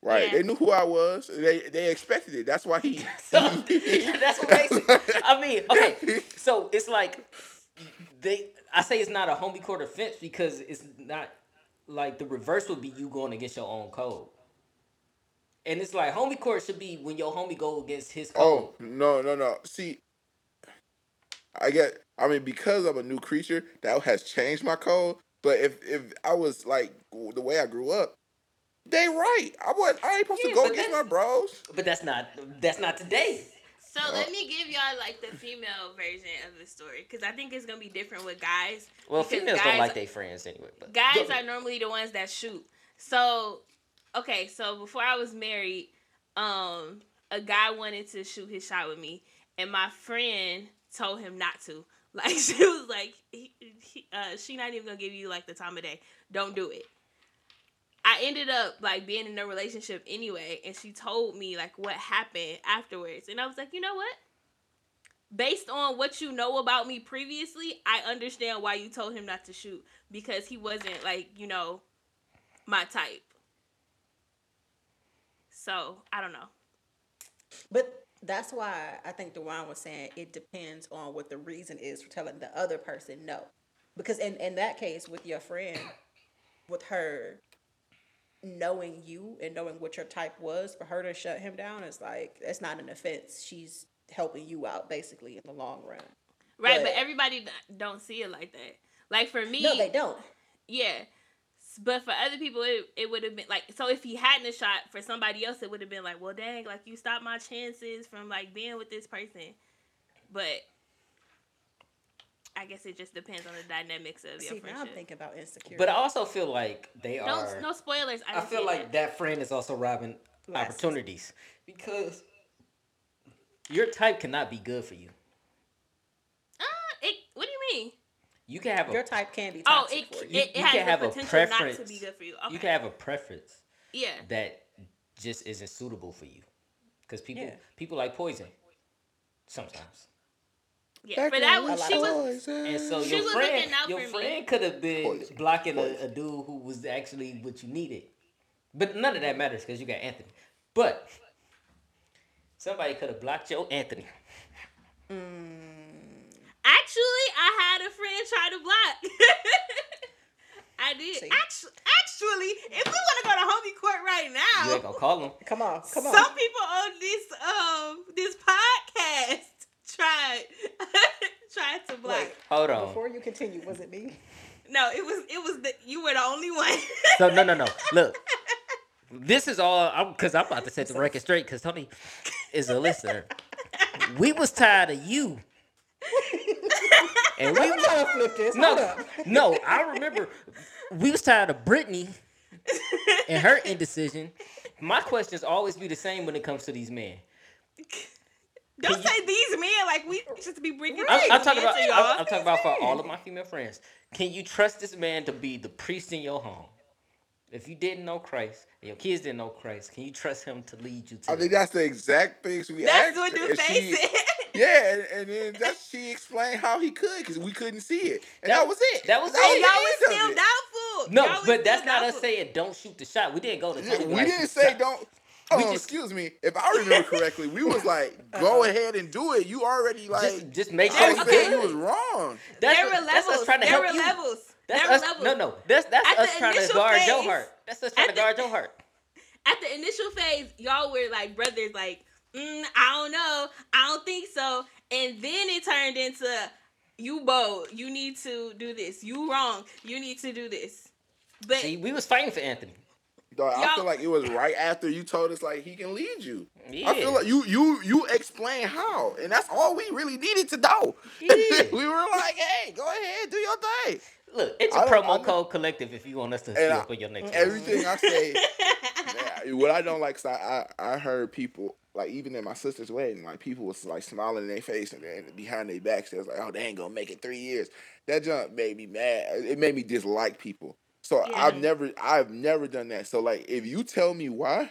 Right. Yeah. They knew who I was. They they expected it. That's why he So that's what makes it. I mean, okay. So it's like they. I say it's not a homie court offense because it's not like the reverse would be you going against your own code. And it's like homie court should be when your homie go against his oh, code. Oh no no no! See, I get. I mean, because I'm a new creature, that has changed my code. But if if I was like the way I grew up, they right. I was I ain't supposed Yeah, to go against my bros. But that's not that's not today. So let me give y'all like the female version of the story because I think it's gonna be different with guys. Well, females don't like their friends anyway. But guys are normally the ones that shoot. So, okay, so before I was married, um, a guy wanted to shoot his shot with me, and my friend told him not to. Like she was like, he, he, uh, she not even gonna give you like the time of day. Don't do it. I ended up like being in a relationship anyway, and she told me like what happened afterwards, and I was like, you know what? Based on what you know about me previously, I understand why you told him not to shoot because he wasn't like you know my type. So I don't know. But that's why I think Dewan was saying it depends on what the reason is for telling the other person no. Because in, in that case, with your friend, with her knowing you and knowing what your type was, for her to shut him down is like, that's not an offense. She's helping you out basically in the long run. Right, but, But- everybody don't see it like that. Like for me, No, they don't. yeah. But for other people, it, it would have been like so. If he hadn't a shot for somebody else, it would have been like, well, dang, like you stopped my chances from like being with this person. But I guess it just depends on the dynamics of your See, now I'm thinking about insecurity. But I also feel like they are. No, no spoilers. I, I feel like it. that friend is also robbing Last opportunities because your type cannot be good for you. Uh, it, what do you mean? You can have a your type can be Oh, toxic it, for you. it, it you has can the have a potential not to be good for you. Okay. you can have a preference yeah. that just isn't suitable for you because people Yeah. people like poison sometimes. Yeah. For that one, A lot she of was. And so She your was friend, looking out your for friend could have been Poison. blocking a, Poison. a dude who was actually what you needed. But none of that matters because you got Anthony. But somebody could have blocked your Anthony. Actually, I had a friend try to block. I did. See? Actually, actually, if we want to go to homie court right You now, ain't gonna call him. Come on, come on. some people on this um this podcast tried tried to block. Wait, Hold on. before you continue, was it me? No, it was it was the you were the only one. So no, no, no. Look, this is all I'm because I'm about to set the record straight because Tony is a listener. We was tired of you, and we I'm gonna flip this. No, no. I remember we was tired of Brittany and her indecision. My questions always be the same when it comes to these men. Don't say these men like we just be bringing. I'm, I'm talking men about. to I'm, y'all. I'm talking about for all of my female friends. Can you trust this man to be the priest in your home? If you didn't know Christ and your kids didn't know Christ, can you trust him to lead you to? I think that's the exact things we That's asked. what her, the and face she- said. Yeah, and, and then that she explained how he could because we couldn't see it, and that, That- was it. that was That oh, it. Y'all was still doubtful. No, Y'all but that's still not us saying don't shoot the shot. We didn't go to Yeah, Tony we like, didn't say shot. don't. We Oh, just- excuse me. If I remember correctly, we was like, go ahead and do it. You already like. Just, just make I sure was you okay. saying you was wrong. That's, there were that's levels. trying to there help were you. levels. That's there were us. levels. No, no. That's that's At us trying to initial guard your heart. That's us trying to the- guard your heart. At the initial phase, y'all were like brothers, like, mm, I don't know, I don't think so. And then it turned into you bold. You need to do this. You wrong. You need to do this. But See, we was fighting for Anthony. Dog, I feel like it was right after you told us like he can lead you. Yeah. I feel like you you you explain how, and that's all we really needed to know. Yeah. we were like, hey, go ahead, do your thing. Look, it's I a don't- promo I- code collective if you want us to And I- for your next. Everything I say, Yeah, what I don't like, I, I I heard people like even in my sister's wedding, like people was like smiling in their face and then behind their backs, they was like, "Oh, they ain't gonna make it three years." That jump made me mad. It made me dislike people. So Yeah. I've never, I've never done that. So like, if you tell me why,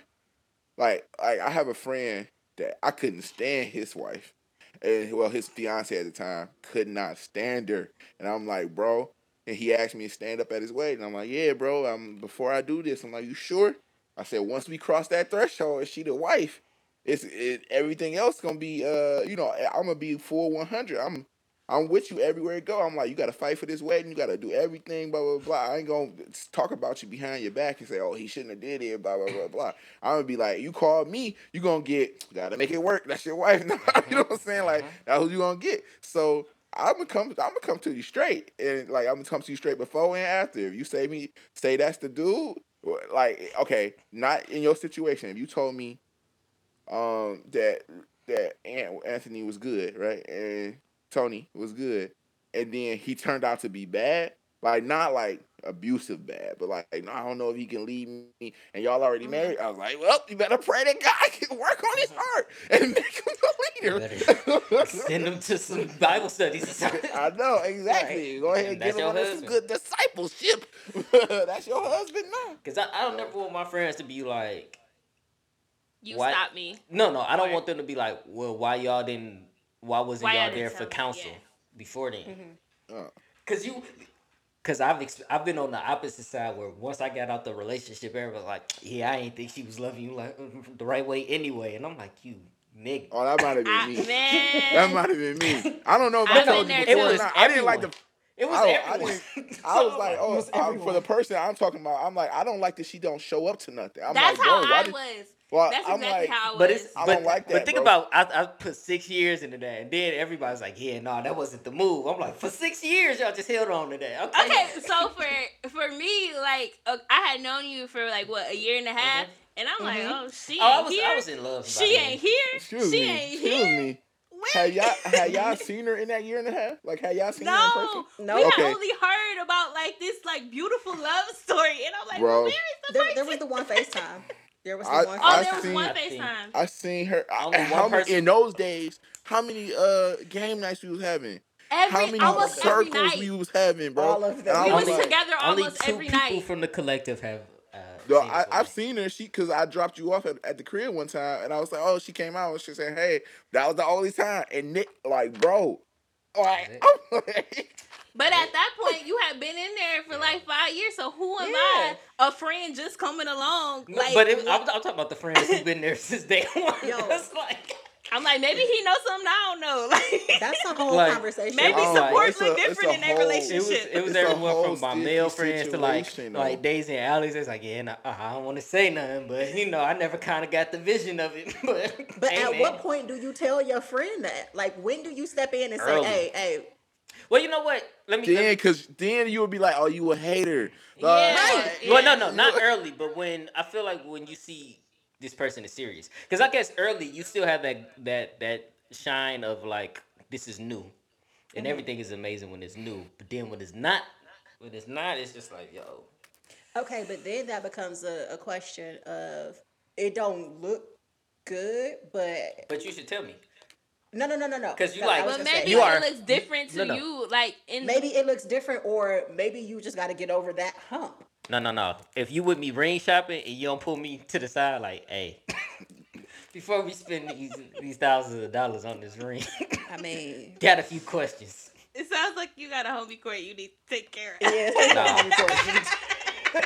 like, like I have a friend that I couldn't stand his wife, and well, his fiance at the time could not stand her, and I'm like, bro. And he asked me to stand up at his wedding. And I'm like, yeah, bro. I'm before I do this, I'm like, you sure? I said, once we cross that threshold, she the wife, it's it, everything else gonna be, uh, you know, I'm gonna be full 100. I'm, I'm with you everywhere you go. I'm like, you gotta fight for this wedding. You gotta do everything, blah blah blah. I ain't gonna talk about you behind your back and say, oh, he shouldn't have did it, blah blah blah blah. I'm gonna be like, you called me, you gonna get, gotta make it work. That's your wife. you know what I'm saying? Like, that's who you gonna get. So I'm gonna come. I'm gonna come to you straight, and like I'm gonna come to you straight before and after. If you say me, say that's the dude. Like okay, not in your situation. If you told me, um, that that Ant- Anthony was good, right, and Tony was good, and then he turned out to be bad. Like not like abusive bad, but like no, I don't know if he can lead me. And y'all already mm-hmm. married. I was like, well, you better pray that God can work on his mm-hmm. heart and make him You a leader. Send him to some Bible studies or something. I know exactly. Go ahead and And that's give him your some good discipleship. that's your husband now. Cause I, I don't never want my friends to be like, You What? stop me. no, no, I don't Or- want them to be like, well, why y'all didn't, why wasn't Why y'all y'all there for tell counsel Yeah. before then? Uh, Cause you, cause I've ex- I've been on the opposite side where once I got out the relationship, everybody's like, yeah, I ain't think she was loving you like the right way anyway, and I'm like, you nigga. oh, that might have I, been me. man. That might have been me. I don't know if I've I told you there before. too. It was I didn't like the. It was I, don't- I, I was like, oh, was I- for the person I'm talking about, I'm like, I don't like that she don't show up to nothing. I'm That's like, how bro, why I did, was. Well, That's I'm exactly like, how I was. But it's I but, don't like that. But think bro. about I, I put six years into that, and then everybody's like, "Yeah, no, that wasn't the move." I'm like, for six years, y'all just held on to that. Okay. okay, so for for me, like uh, I had known you for like what a year and a half, and I'm like, Mhm. oh, she ain't Oh, I was here. I was in love. she ain't here. excuse she me, ain't excuse here. me. Where- Have y'all, have y'all seen her in that year and a half? Like, have y'all seen her in person? No, No. we Okay. had only heard about like this like beautiful love story, and I'm like, Bro. well, where is the There, person? there was the one FaceTime. There was the I- one. oh, I there was seen- one FaceTime. I seen her. I- Only how one many person- in those days? How many uh game nights we was having? Every how many almost every circles night. we was having, bro? All of them. And I we was was like- together Only almost two every people night. from the collective have. Uh, Yo, seen I, I've me. seen her. She because I dropped you off at, at the crib one time, and I was like, "Oh, she came out." and She said, "Hey, that was the only time." And Nick, like, bro, like, But at that point, you have been in there for like five years. So who am Yeah. I, a friend just coming along? No, like, but it, I'm, what- I'm talking about the friends who've been there since day one. Yo. That's like, I'm like, maybe he knows something I don't know. Like, That's a whole Like, conversation. maybe Oh, support it's look a- different in their whole- it was relationship. it was everyone from my male friends to like situation, though. like Daisy and Alex. It's like, yeah, nah, uh, I don't want to say nothing, but you know, I never kind of got the vision of it. but But hey, at man. what point do you tell your friend that? Like, when do you step in and say, "Hey, hey, Well, you know what? Let me. let then because then you would be like, "Oh, you a hater." Yeah. Right. Well, no, no, not early, but when I feel like when you see this person is serious, because I guess early you still have that that that shine of like this is new, and mm-hmm. everything is amazing when it's new. But then when it's not, when it's not, it's just like yo. Okay, but then that becomes a, a question of it don't look good, but But you should tell me. No, no, no, no, no. 'Cause you No, like- But gonna say, maybe You are- it looks different to No, no. you. Like in maybe it looks different, or maybe you just got to get over that hump. No, no, no. If you with me ring shopping and you don't pull me to the side, like, hey, before we spend these these thousands of dollars on this ring, I mean, got a few questions. it sounds like you got a homie court you need to take care of. yeah. Nah.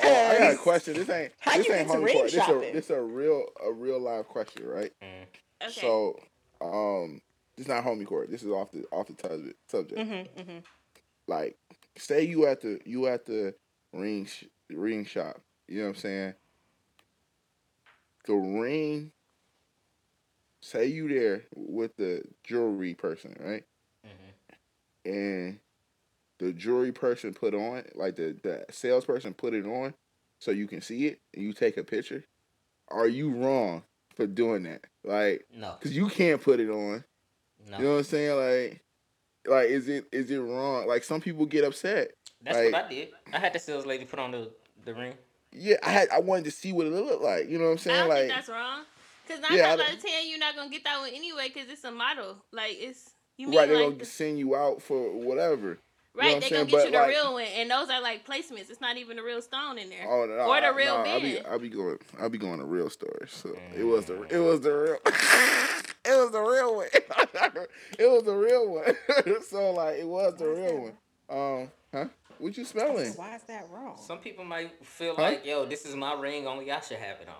Oh, I got a question. This ain't How this you ain't get to homie ring court. This a shopping? this a real a real live question, right? Mm. Okay. So, um, this is not homie court. This is off the off the tub- subject. Mm-hmm, mm-hmm. Like, say you at the you at the ring sh- ring shop. You know what I'm saying? The ring. Say you there with the jewelry person, right? And the jewelry person put on, like the the salesperson put it on, so you can see it and you take a picture. Are you wrong for doing that? Like, No, cause you can't put it on. no. You know what I'm saying? Like, like is it is it wrong? Like some people get upset. That's like- what I did. I had the sales lady put on the, the ring. Yeah, I had I wanted to see what it looked like. You know what I'm I saying? don't Like, think that's wrong. Cause nine Yeah, I times out of ten, you're not gonna get that one anyway. Cause it's a model. Like it's you mean right? They're like gonna send you out for whatever. Right? what They I'm gonna saying? get you the like- real one, and those are like placements. It's not even the real stone in there. Oh no, Or the real no, I'll be band. I'll be going I'll be going to real stores. So it was the it was the real it was the real one. it was the real one. so like it was the real one. Um, huh? What you smelling? Why is that wrong? Some people might feel Huh? like, yo, this is my ring. Only I should have it on.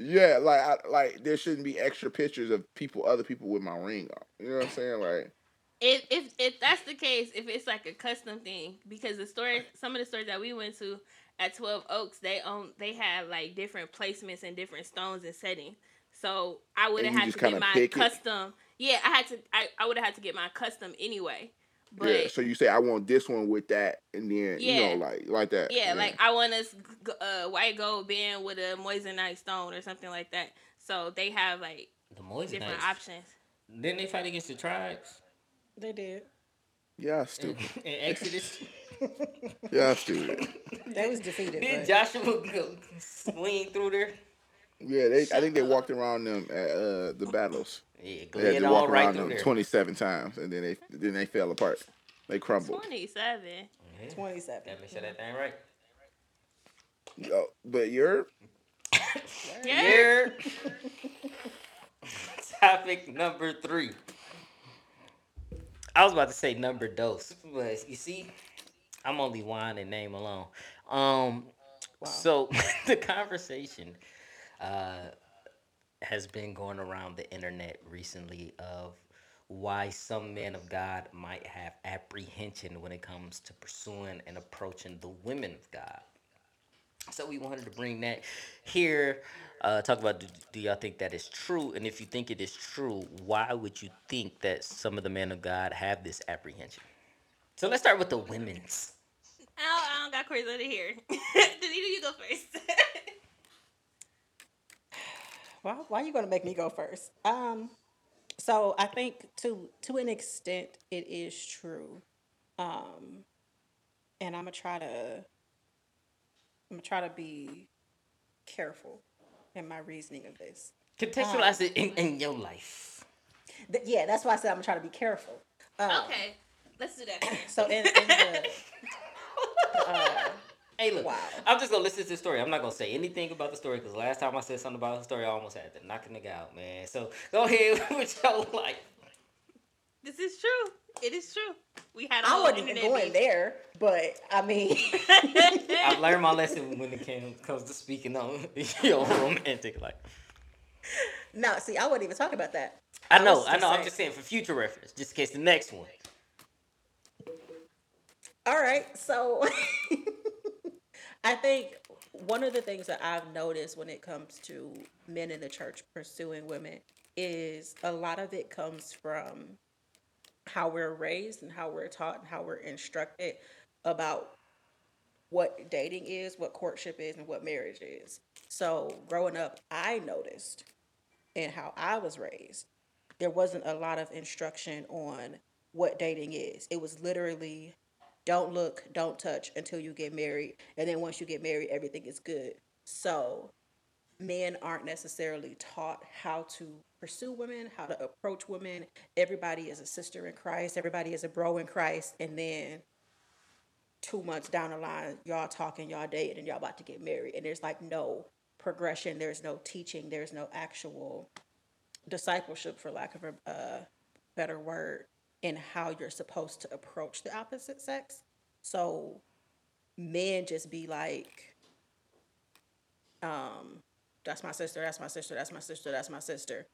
Yeah, like I, like there shouldn't be extra pictures of people, other people with my ring on. You know what I'm saying? Like, If if if that's the case, if it's like a custom thing, because the store, some of the stores that we went to, at Twelve Oaks, they own they had like different placements and different stones and settings. So I would have had to get my pick it? custom. Yeah, I had to. I, I would have had to get my custom anyway. But yeah. So you say I want this one with that, and then Yeah. you know, like like that. Yeah, like I want a s- g- uh, white gold band with a moissanite stone or something like that. So they have like The Moissanite. different options. Didn't they fight against the tribes They did. yeah, in, stupid. in Exodus? yeah, stupid. They was defeated. Did but- Joshua go swing through there? Yeah, they. I think they walked around them at uh, the battles. Yeah, They had to walk right around through them there. twenty seven times, and then they then they fell apart. They crumbled. Twenty seven. Yeah. 27. Gotta make sure that thing right. Yo, but you're Yeah. Here. Topic number three. I was about to say number dose, but you see, I'm only wine and name alone. Um, so the conversation uh, has been going around the internet recently of why some men of God might have apprehension when it comes to pursuing and approaching the women of God. So we wanted to bring that here. Uh, talk about do, do y'all think that is true? And if you think it is true, why would you think that some of the men of God have this apprehension? So let's start with the women's. I don't, I don't got Corey here. Danita, you go first. Why, why are you going to make me go first? Um, so I think to to an extent it is true, um, and I'm gonna try to I'm gonna try to be careful in my reasoning of this. Contextualize it in, in your life. Th- yeah, that's why I said I'm gonna try to be careful. Um, okay, let's do that. So in, in the uh, Hey, look, Wow. I'm just gonna listen to the story. I'm not gonna say anything about the story because last time I said something about the story, I almost had to knock a nigga out, man. So go ahead with your life. This is true. It is true. We had. a I whole wasn't even internet going beef. there, but I mean, I've learned my lesson when it came, comes to speaking on your romantic life. no. See, I wasn't even talking about that. I know, was I just know. I'm just saying for future reference, just in case the next one. All right, so I think one of the things that I've noticed when it comes to men in the church pursuing women is a lot of it comes from how we're raised and how we're taught and how we're instructed about what dating is, what courtship is, and what marriage is. So growing up, I noticed in how I was raised, there wasn't a lot of instruction on what dating is. It was literally don't look, don't touch until you get married. And then once you get married, everything is good. So men aren't necessarily taught how to pursue women, how to approach women. Everybody is a sister in Christ, everybody is a bro in Christ. And then two months down the line, y'all talking, y'all dating, and y'all about to get married. And there's like no progression, there's no teaching, there's no actual discipleship, for lack of a uh, better word, in how you're supposed to approach the opposite sex. So men just be like, um, that's my sister, that's my sister, that's my sister, that's my sister.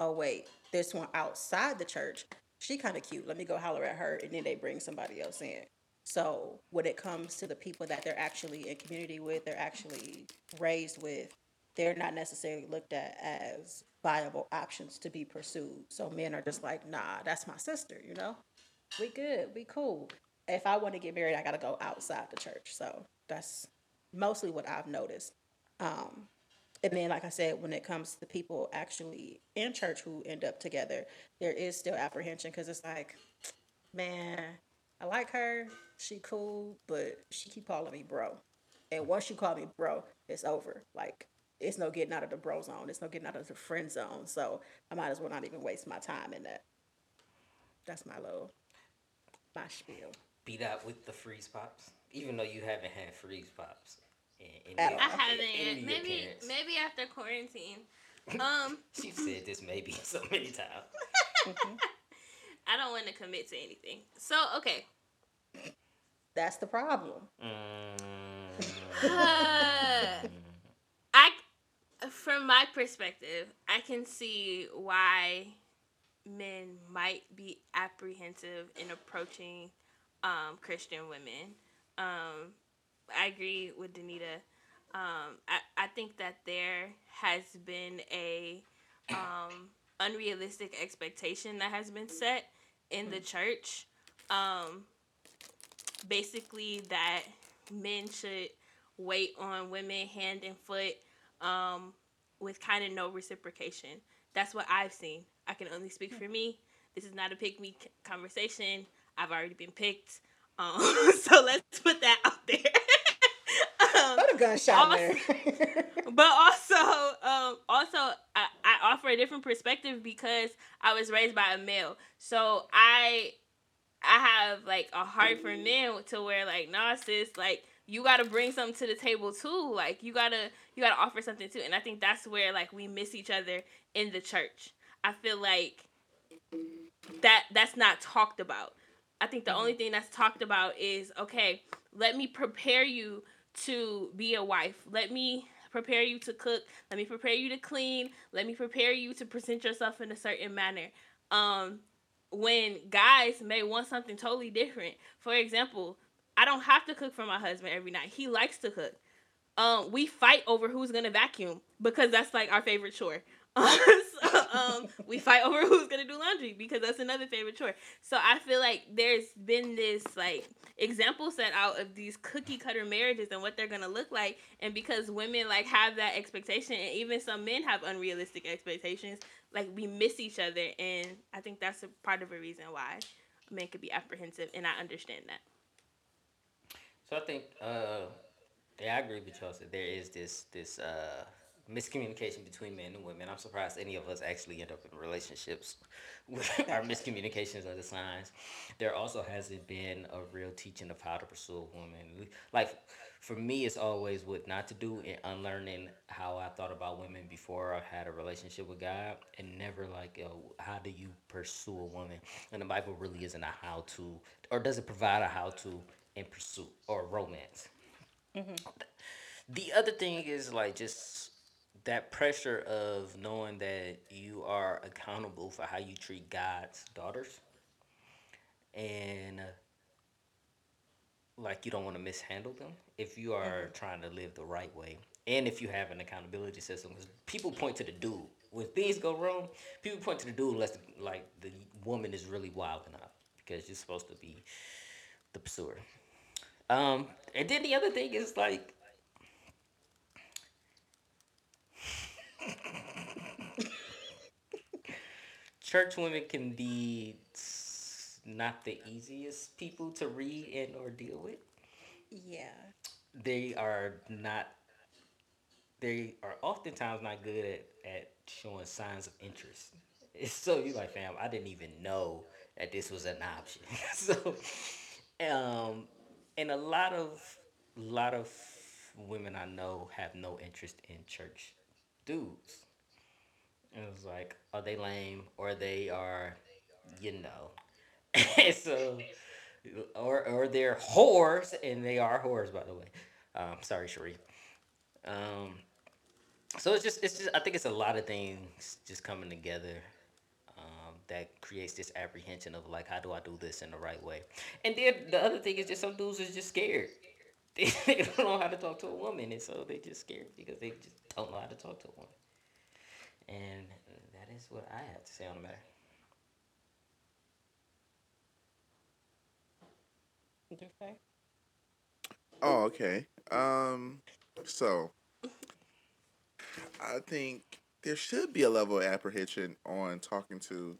Oh wait, this one outside the church, she kind of cute. Let me go holler at her, and then they bring somebody else in. So when it comes to the people that they're actually in community with, they're actually raised with, they're not necessarily looked at as viable options to be pursued. So men are just like, nah, that's my sister, you know? We good, we cool. If I want to get married, I gotta go outside the church. So that's mostly what I've noticed. Um, and then, like I said, when it comes to the people actually in church who end up together, there is still apprehension because it's like, man, I like her, she cool, but she keep calling me bro. And once you call me bro, it's over. Like it's no getting out of the bro zone. It's no getting out of the friend zone. So I might as well not even waste my time in that. That's my little my spiel. Beat out with the freeze pops, even though you haven't had freeze pops. In, in I haven't. Maybe appearance. maybe after quarantine. Um, She said this maybe so many times. I don't want to commit to anything. So okay. That's the problem. Mm, I, from my perspective, I can see why men might be apprehensive in approaching um, Christian women. Um, I agree with Danita. Um, I, I think that there has been a um, unrealistic expectation that has been set in the church. Um, basically, that men should wait on women hand and foot um, with kind of no reciprocation. That's what I've seen. I can only speak for me. This is not a pick me conversation. I've already been picked. Um, so let's put that out there. Put a gunshot also- there. but also, um, also I, I offer a different perspective because I was raised by a male. So I I have like a heart for men to where like, nah, sis, like you gotta bring something to the table too. Like you gotta you gotta offer something too. And I think that's where like we miss each other in the church. I feel like that that's not talked about. I think the only thing that's talked about is okay, let me prepare you to be a wife. Let me prepare you to cook. Let me prepare you to clean. Let me prepare you to present yourself in a certain manner. Um, when guys may want something totally different. For example, I don't have to cook for my husband every night. He likes to cook. Um, we fight over who's gonna vacuum because that's like our favorite chore. um, we fight over who's gonna do laundry because that's another favorite chore. So I feel like there's been this like example set out of these cookie cutter marriages and what they're gonna look like, and because women like have that expectation, and even some men have unrealistic expectations, like we miss each other, and I think that's a part of a reason why men could be apprehensive, and I understand that. So I think, uh, yeah, I agree with y'all. There is this this uh, miscommunication between men and women. I'm surprised any of us actually end up in relationships with our miscommunications are the signs. There also hasn't been a real teaching of how to pursue a woman. Like for me, it's always what not to do and unlearning how I thought about women before I had a relationship with God, and never like, how do you pursue a woman? And the Bible really isn't a how to, or does it provide a how to in pursuit or romance? Mm-hmm. The other thing is like just that pressure of knowing that you are accountable for how you treat God's daughters, and uh, like you don't want to mishandle them if you are trying to live the right way, and if you have an accountability system. Because people point to the dude when things go wrong. People point to the dude unless like the woman is really wild enough because you're supposed to be the pursuer. Um, and then the other thing is like church women can be not the easiest people to read and or deal with. yeah. They are not. They are oftentimes not good at, at showing signs of interest. So you're like, fam, I didn't even know that this was an option. so, um, and a lot of lot of women I know have no interest in church dudes. And it's like, are they lame or they are, you know. so, or or they're whores, and they are whores, by the way. Um, sorry, Sheree. Um, so it's just, it's just, I think it's a lot of things just coming together um, that creates this apprehension of like, how do I do this in the right way? And then the other thing is just some dudes is just scared. They, they don't know how to talk to a woman, and so they just scared because they just don't know how to talk to a woman. And that is what I have to say on the matter. Okay. Oh, okay. Um, so I think there should be a level of apprehension on talking to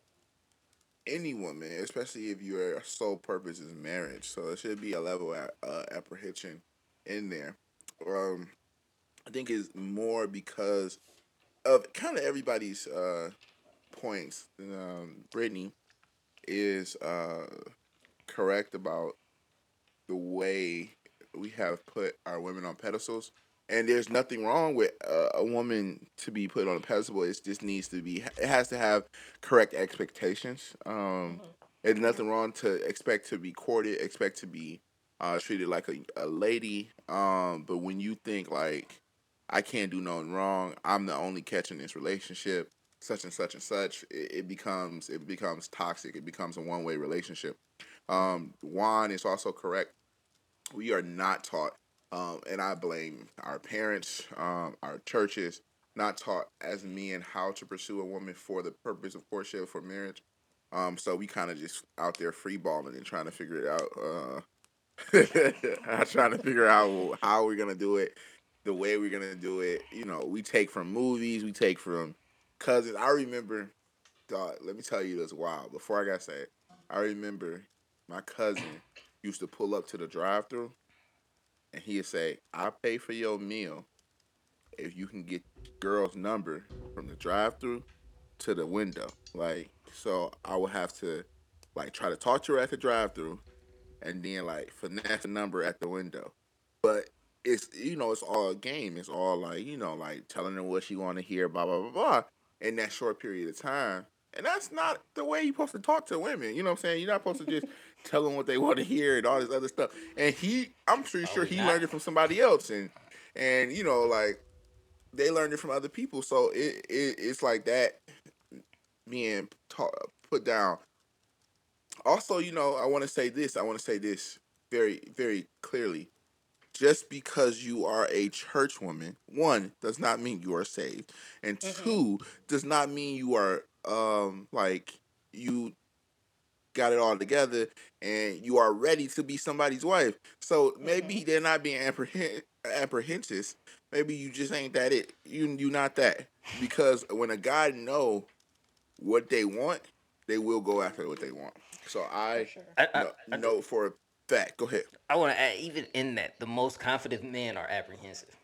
any woman, especially if your sole purpose is marriage. So there should be a level of uh, apprehension in there. Um, I think it's more because of kind of everybody's uh, points. Um, Brittany is uh, correct about the way we have put our women on pedestals. And there's nothing wrong with uh, a woman to be put on a pedestal. It just needs to be. It has to have correct expectations. Um, There's nothing wrong to expect to be courted, expect to be uh, treated like a, a lady. Um, but when you think like I can't do nothing wrong, I'm the only catch in this relationship, such and such and such, it, it becomes it becomes toxic. It becomes a one way relationship. Um, Juan is also correct. We are not taught Um, and I blame our parents, um, our churches, not taught as men how to pursue a woman for the purpose of courtship for marriage. Um, so we kind of just out there free balling and trying to figure it out. Uh, trying to figure out how we're gonna do it, the way we're gonna do it. You know, we take from movies, we take from cousins. I remember, let me tell you this. Wow, before I got saved, I remember my cousin used to pull up to the drive-through, and he'd say, "I'll pay for your meal if you can get girl's number from the drive-through to the window." Like, so I would have to like try to talk to her at the drive-through, and then like finesse the number at the window. But it's you know it's all a game. It's all like you know like telling her what she want to hear, blah blah blah blah, in that short period of time. And that's not the way you're supposed to talk to women. You know what I'm saying? You're not supposed to just tell them what they want to hear and all this other stuff. And he, I'm pretty Oh, sure he not. learned it from somebody else, and and you know like they learned it from other people. So it, it it's like that being ta- put down. Also, you know, I want to say this. I want to say this very, very clearly. Just because you are a church woman, one does not mean you are saved, and two does not mean you are um like you got it all together and you are ready to be somebody's wife. So mm-hmm. maybe they're not being apprehend apprehensive. Maybe you just ain't that it. You you not that because when a guy know what they want, they will go after what they want. So I I, I, know, I, know for a fact. Go ahead. I want to add, even in that, the most confident men are apprehensive.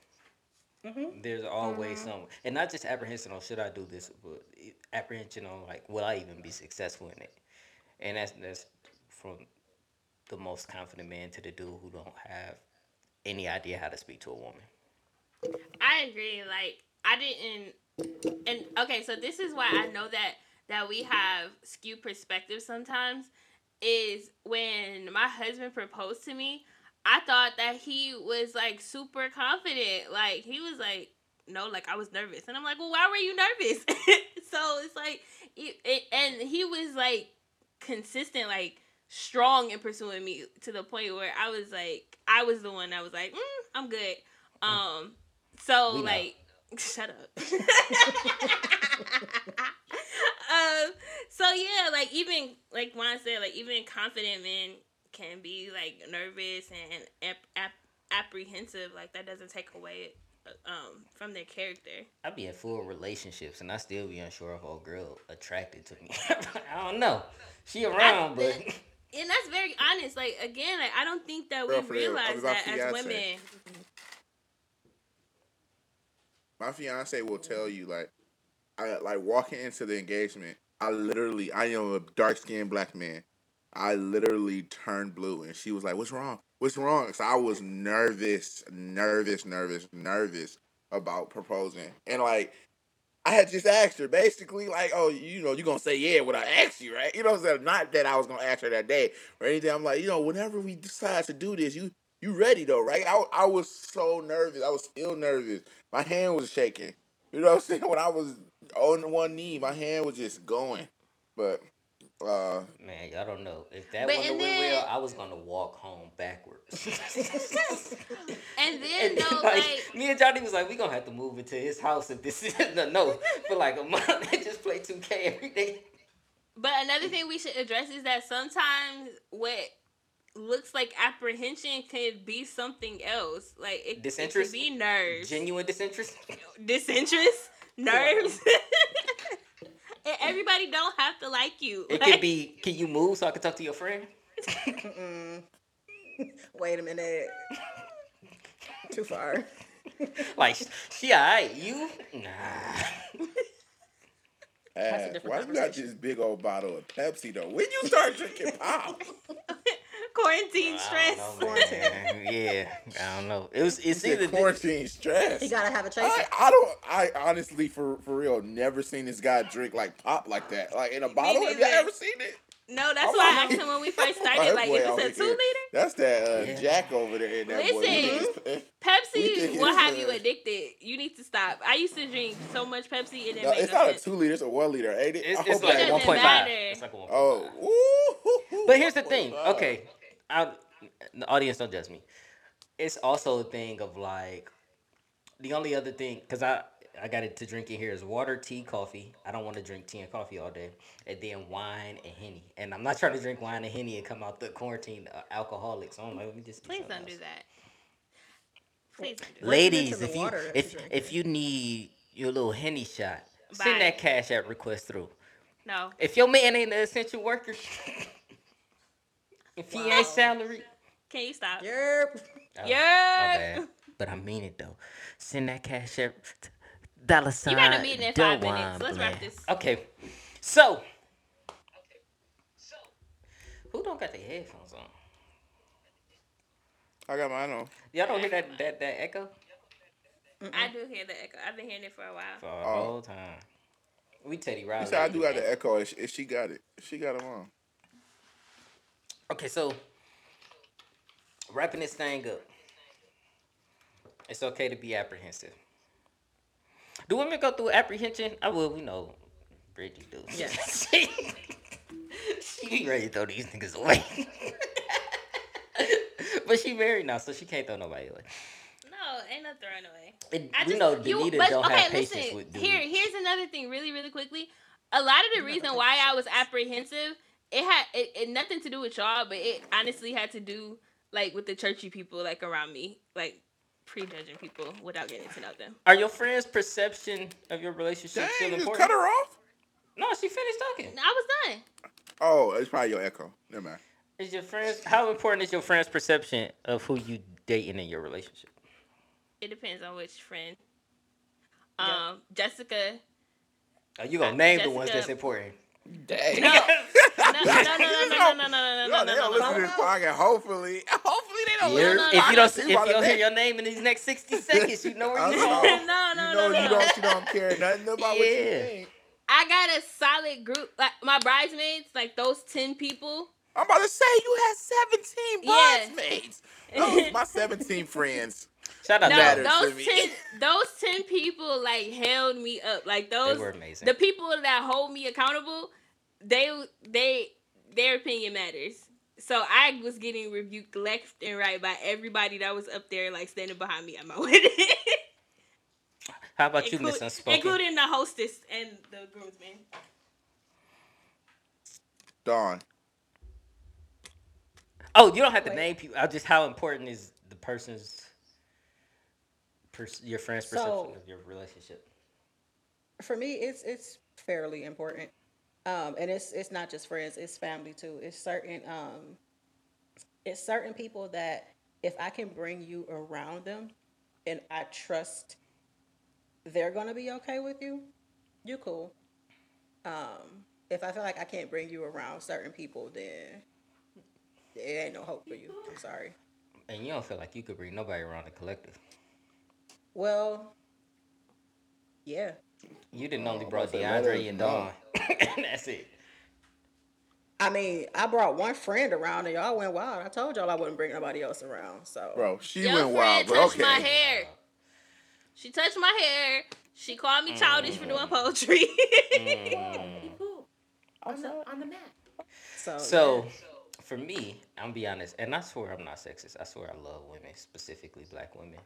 Mm-hmm. There's always mm-hmm. some, and not just apprehension on should I do this, but eh, apprehension on like will I even be successful in it, and that's that's from the most confident man to the dude who don't have any idea how to speak to a woman. I agree. Like I didn't and okay, so this is why I know that that we have skewed perspective sometimes is when my husband proposed to me, I thought that he was like super confident. Like he was like no, like I was nervous. And I'm like, "Well, why were you nervous?" so it's like it, it, and he was like consistent like strong in pursuing me to the point where I was like I was the one that was like, mm, "I'm good." Um so We know. like, shut up. um. So yeah, like even like Juan said, like even confident men can be like nervous and ap- ap- apprehensive. Like that doesn't take away um from their character. I be in full relationships and I still be unsure if a girl attracted to me. I don't know. She around, but And that's very honest. Like again, like I don't think that Bro, we for real, realize that as women. My fiance will tell you like, I like walking into the engagement. I literally, I am a dark skinned black man. I literally turned blue, and she was like, "What's wrong? What's wrong?" So I was nervous, nervous, nervous, nervous about proposing, and like. I had just asked her basically like, oh, you know, you're gonna say yeah when I ask you, right? You know I'm saying? Not that I was gonna ask her that day or anything. I'm like, you know, whenever we decide to do this, you you ready though, right? I, I was so nervous. I was still nervous. My hand was shaking. You know what I'm saying? When I was on one knee, my hand was just going. But uh man, y'all don't know. If that But- wouldn't and went then- well, I was gonna walk home backwards. And then And no, like, like me and Johnny was like, we gonna have to move into his house if this is no, no for like a month. They just play 2K every day. But another thing we should address is that sometimes what looks like apprehension could be something else. Like it, it could Disinterest? be nerves, Genuine disinterest. disinterest, nerves. And everybody don't have to like you. It Like, could be. Can you move so I can talk to your friend? Wait a minute. Too far. Like she alright, you nah. That's a different why you got conversation. this big old bottle of Pepsi though? When you start drinking pop? quarantine stress. don't know, man. yeah, I don't know. It was. It's It's either quarantine stress. You gotta have a chaser. I, I don't. I honestly, for for real, never seen this guy drink like pop like that, like in a bottle. Have you neither. ever seen it? No, that's I'm why I asked him when we first started. Like, boy if it's a two here. liter, That's that uh, Yeah. Jack over there in that boy. Listen. think it's- We Pepsi think will have uh, you addicted. You need to stop. I used to drink so much Pepsi and it No, made it's no not a two liter. It's a one liter, ain't it? It's, it's like one point five. It's like a one. Oh, ooh. But here's the thing. Okay, I, the audience don't judge me. it's also a thing of like the only other thing because I I got it to drink in here is water, tea, coffee. I don't want to drink tea and coffee all day, and then wine and henny. And I'm not trying to drink wine and henny and come out the quarantine uh, alcoholic. So I'm like, let me just Please something don't do that. Please don't do. Ladies, if you if you're if you need your little henny shot, Buy send that cash app request through. No. If your man ain't an essential worker, if he Wow. ain't salary, Can you stop? Yerp. Oh, my Yeah. bad. But I mean it though. Send that cash app t- dollar sign. You got a meeting in five minutes. Let's wrap Bland. this. Okay. So so who don't got their headphones on? I got mine on. Y'all don't hear that that, that echo I do hear the echo. I've been hearing it for a while. for a Oh. whole time. We Teddy You said I do got the echo. If she, if she got it, if she got them on. Okay, so wrapping this thing up. It's okay to be apprehensive. Do women go through apprehension? I will. We know Brittany do. Yes. she, she be ready to throw these niggas away. but she married now, so she can't throw nobody away. No, ain't no throwing away. And I we just, know you, Danita but, don't okay, have patience listen, with dudes. Here, here's another thing, really, really quickly. A lot of the reason why I was apprehensive, it had it, it nothing to do with y'all, but it honestly had to do like with the churchy people like around me, like prejudging people without getting to know them. Are your friends' perception of your relationship Dang, still you important? cut her off. No, she finished talking. I was done. Oh, it's probably your echo. Never mind. Is your friends how important is your friend's perception of who you dating in your relationship? It depends on which friend. Um, Jessica. Are you gonna name the ones that's important? Dang. No, no, no, no, no, no, no, no, no, no, no, Yo, no, they no, don't no, listen to no. this podcast. Hopefully, hopefully they don't You're- listen. no, no, if you don't, if You don't hear your name in these next sixty seconds, you know where you know. are. No, no, no, no, you don't you don't care nothing about what you think. I got a solid group. Like my bridesmaids, like those ten people. I'm about to say you had 17 Yeah. bridesmaids. Those my 17 friends. Shout out No, to matters them. to those me. ten, those ten people like held me up. Like those, They those, were amazing. the people that hold me accountable, they, they, their opinion matters. So I was getting rebuked left and right by everybody that was up there, like standing behind me at my wedding, How about you, Inclu- Miss Unspoken? including the hostess and the groomsmen. Dawn. Oh, you don't have to Wait. name people. I just how important is the person's, pers- your friend's perception So- of your relationship? For me, it's it's fairly important, um, and it's it's not just friends; it's family too. It's certain um, it's certain people that if I can bring you around them, and I trust they're gonna be okay with you, you cool. Um, if I feel like I can't bring you around certain people, then it ain't no hope for you. I'm sorry. And you don't feel like you could bring nobody around the collective. Well, yeah. You didn't only Oh, brought I said, DeAndre and know. Dawn. and that's it. I mean, I brought one friend around and y'all went wild. I told y'all I wouldn't bring nobody else around. So, Bro, she Your went friend wild, but touched okay. my hair. She touched my hair. She called me childish for doing mm. poetry. Mm. on the on the mat. so, So, yeah. for me, I'm be honest, and I swear I'm not sexist. I swear I love women, specifically black women.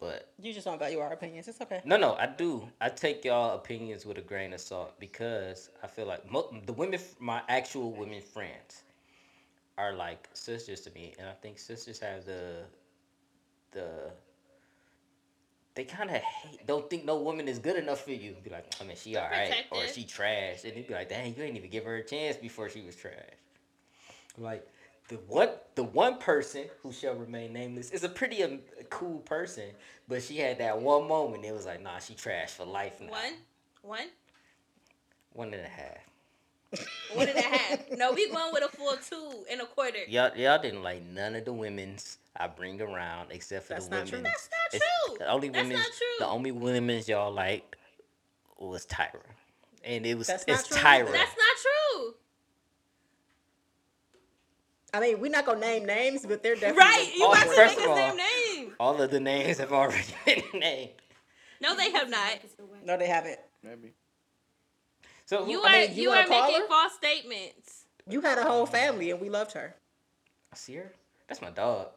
But you just don't value our opinions. It's okay. no, no, I do. I take y'all opinions with a grain of salt because I feel like mo- the women, my actual women friends, are like sisters to me, and I think sisters have the the they kind of hate, don't think no woman is good enough for you. Be like, I mean, she all right, or she trash, and they'd be like, dang, you ain't even give her a chance before she was trash. Like the one, the one person who shall remain nameless is a pretty um, cool person, but she had that one moment. It was like, nah, she trash for life now. one, one, one and a half. one and a half. No, we going with a full two and a quarter. Y'all, y'all didn't like none of the women's I bring around except for That's the not true. That's not It's- true. The only That's women's, not true. the only women's y'all liked was Tyra, and it was That's not it's true Tyra. That's not true. I mean, we're not gonna name names, but they're definitely Right? You about to first make of the all- same name? All of the names have already been named. No, they have not. No, they haven't. Maybe. So You I are mean, you you are making her? false statements. You had a whole family, and we loved her. Sierra, that's my dog.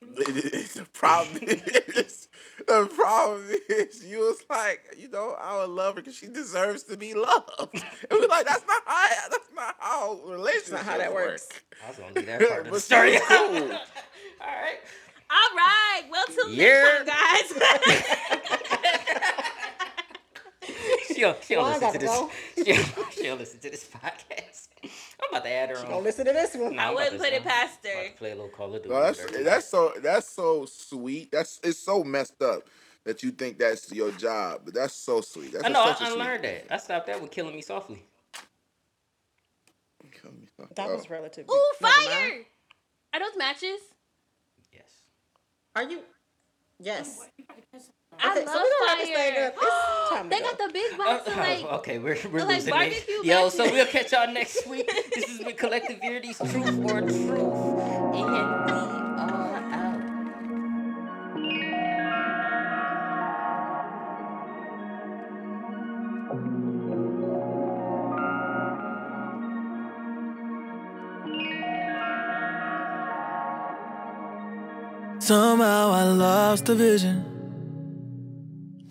the problem is, the problem is, you was like, you know, I would love her because she deserves to be loved. And we're like, that's not how, that's not how relationships not how that works. I was gonna leave that part of the But story. still All cool. right. All right. Well, till Yeah. next time, guys. She don't, she don't Well, listen to gotta this. She don't, she don't listen to this podcast. I'm about to add her on. Don't listen to this one. Nah, I wouldn't put it past I'm about her. to Play a little Call of Duty. No, that's that's so that's so sweet. That's it's so messed up that you think that's your job, but that's so sweet. That's I know. I such a sweet- unlearned that. I stopped that with killing me softly. That Oh. was relatively. Ooh, Never mind. fire! Are those matches? Yes. Are you? Yes. I Okay, so love we don't have to stay fire. up. It's time to they go. got the big Oh, box uh, of uh, like. oh, okay, we're, we're like losing it. barbecue Yo, so we'll catch y'all next week. This has been Collective Verite's Truth or Truth. And Somehow I lost the vision.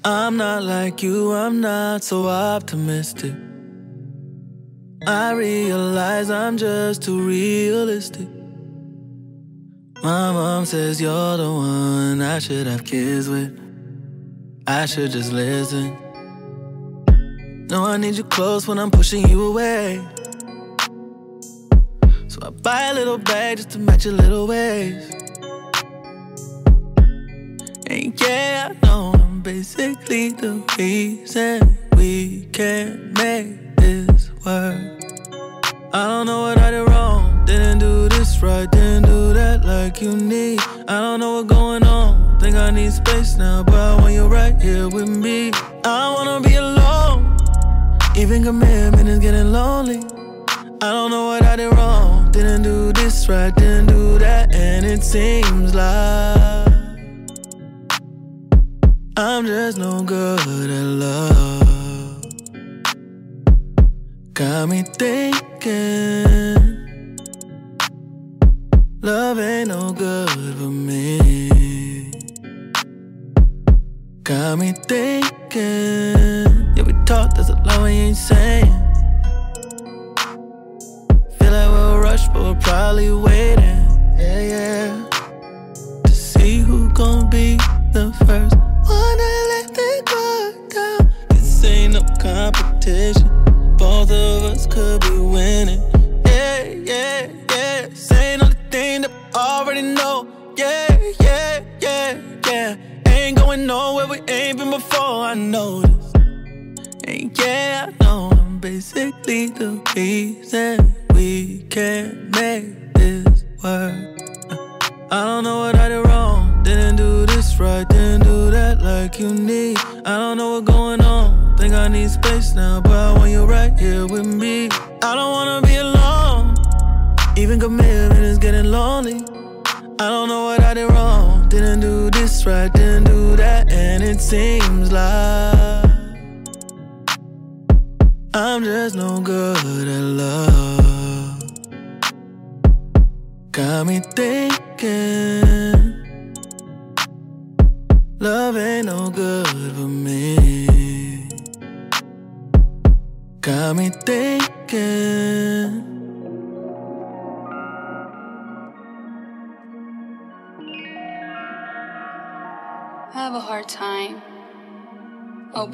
I'm not like you, I'm not so optimistic. I realize I'm just too realistic. My mom says you're the one I should have kids with. I should just listen. No, I need you close when I'm pushing you away. So I buy a little bag just to match your little ways. Yeah, I know I'm basically the reason we can't make this work. I don't know what I did wrong. Didn't do this right, didn't do that like you need. I don't know what's going on. Think I need space now, but I want you right here with me. I wanna be alone. Even commitment is getting lonely. I don't know what I did wrong. Didn't do this right, didn't do that, and it seems like. I'm just no good at love. Got me thinking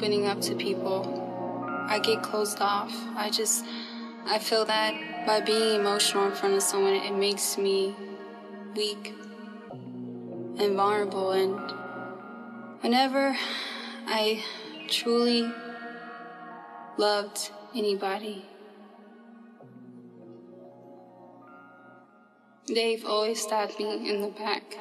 opening up to people. I get closed off. I just, I feel that by being emotional in front of someone, it makes me weak and vulnerable. And whenever I truly loved anybody, they've always stabbed me in the back.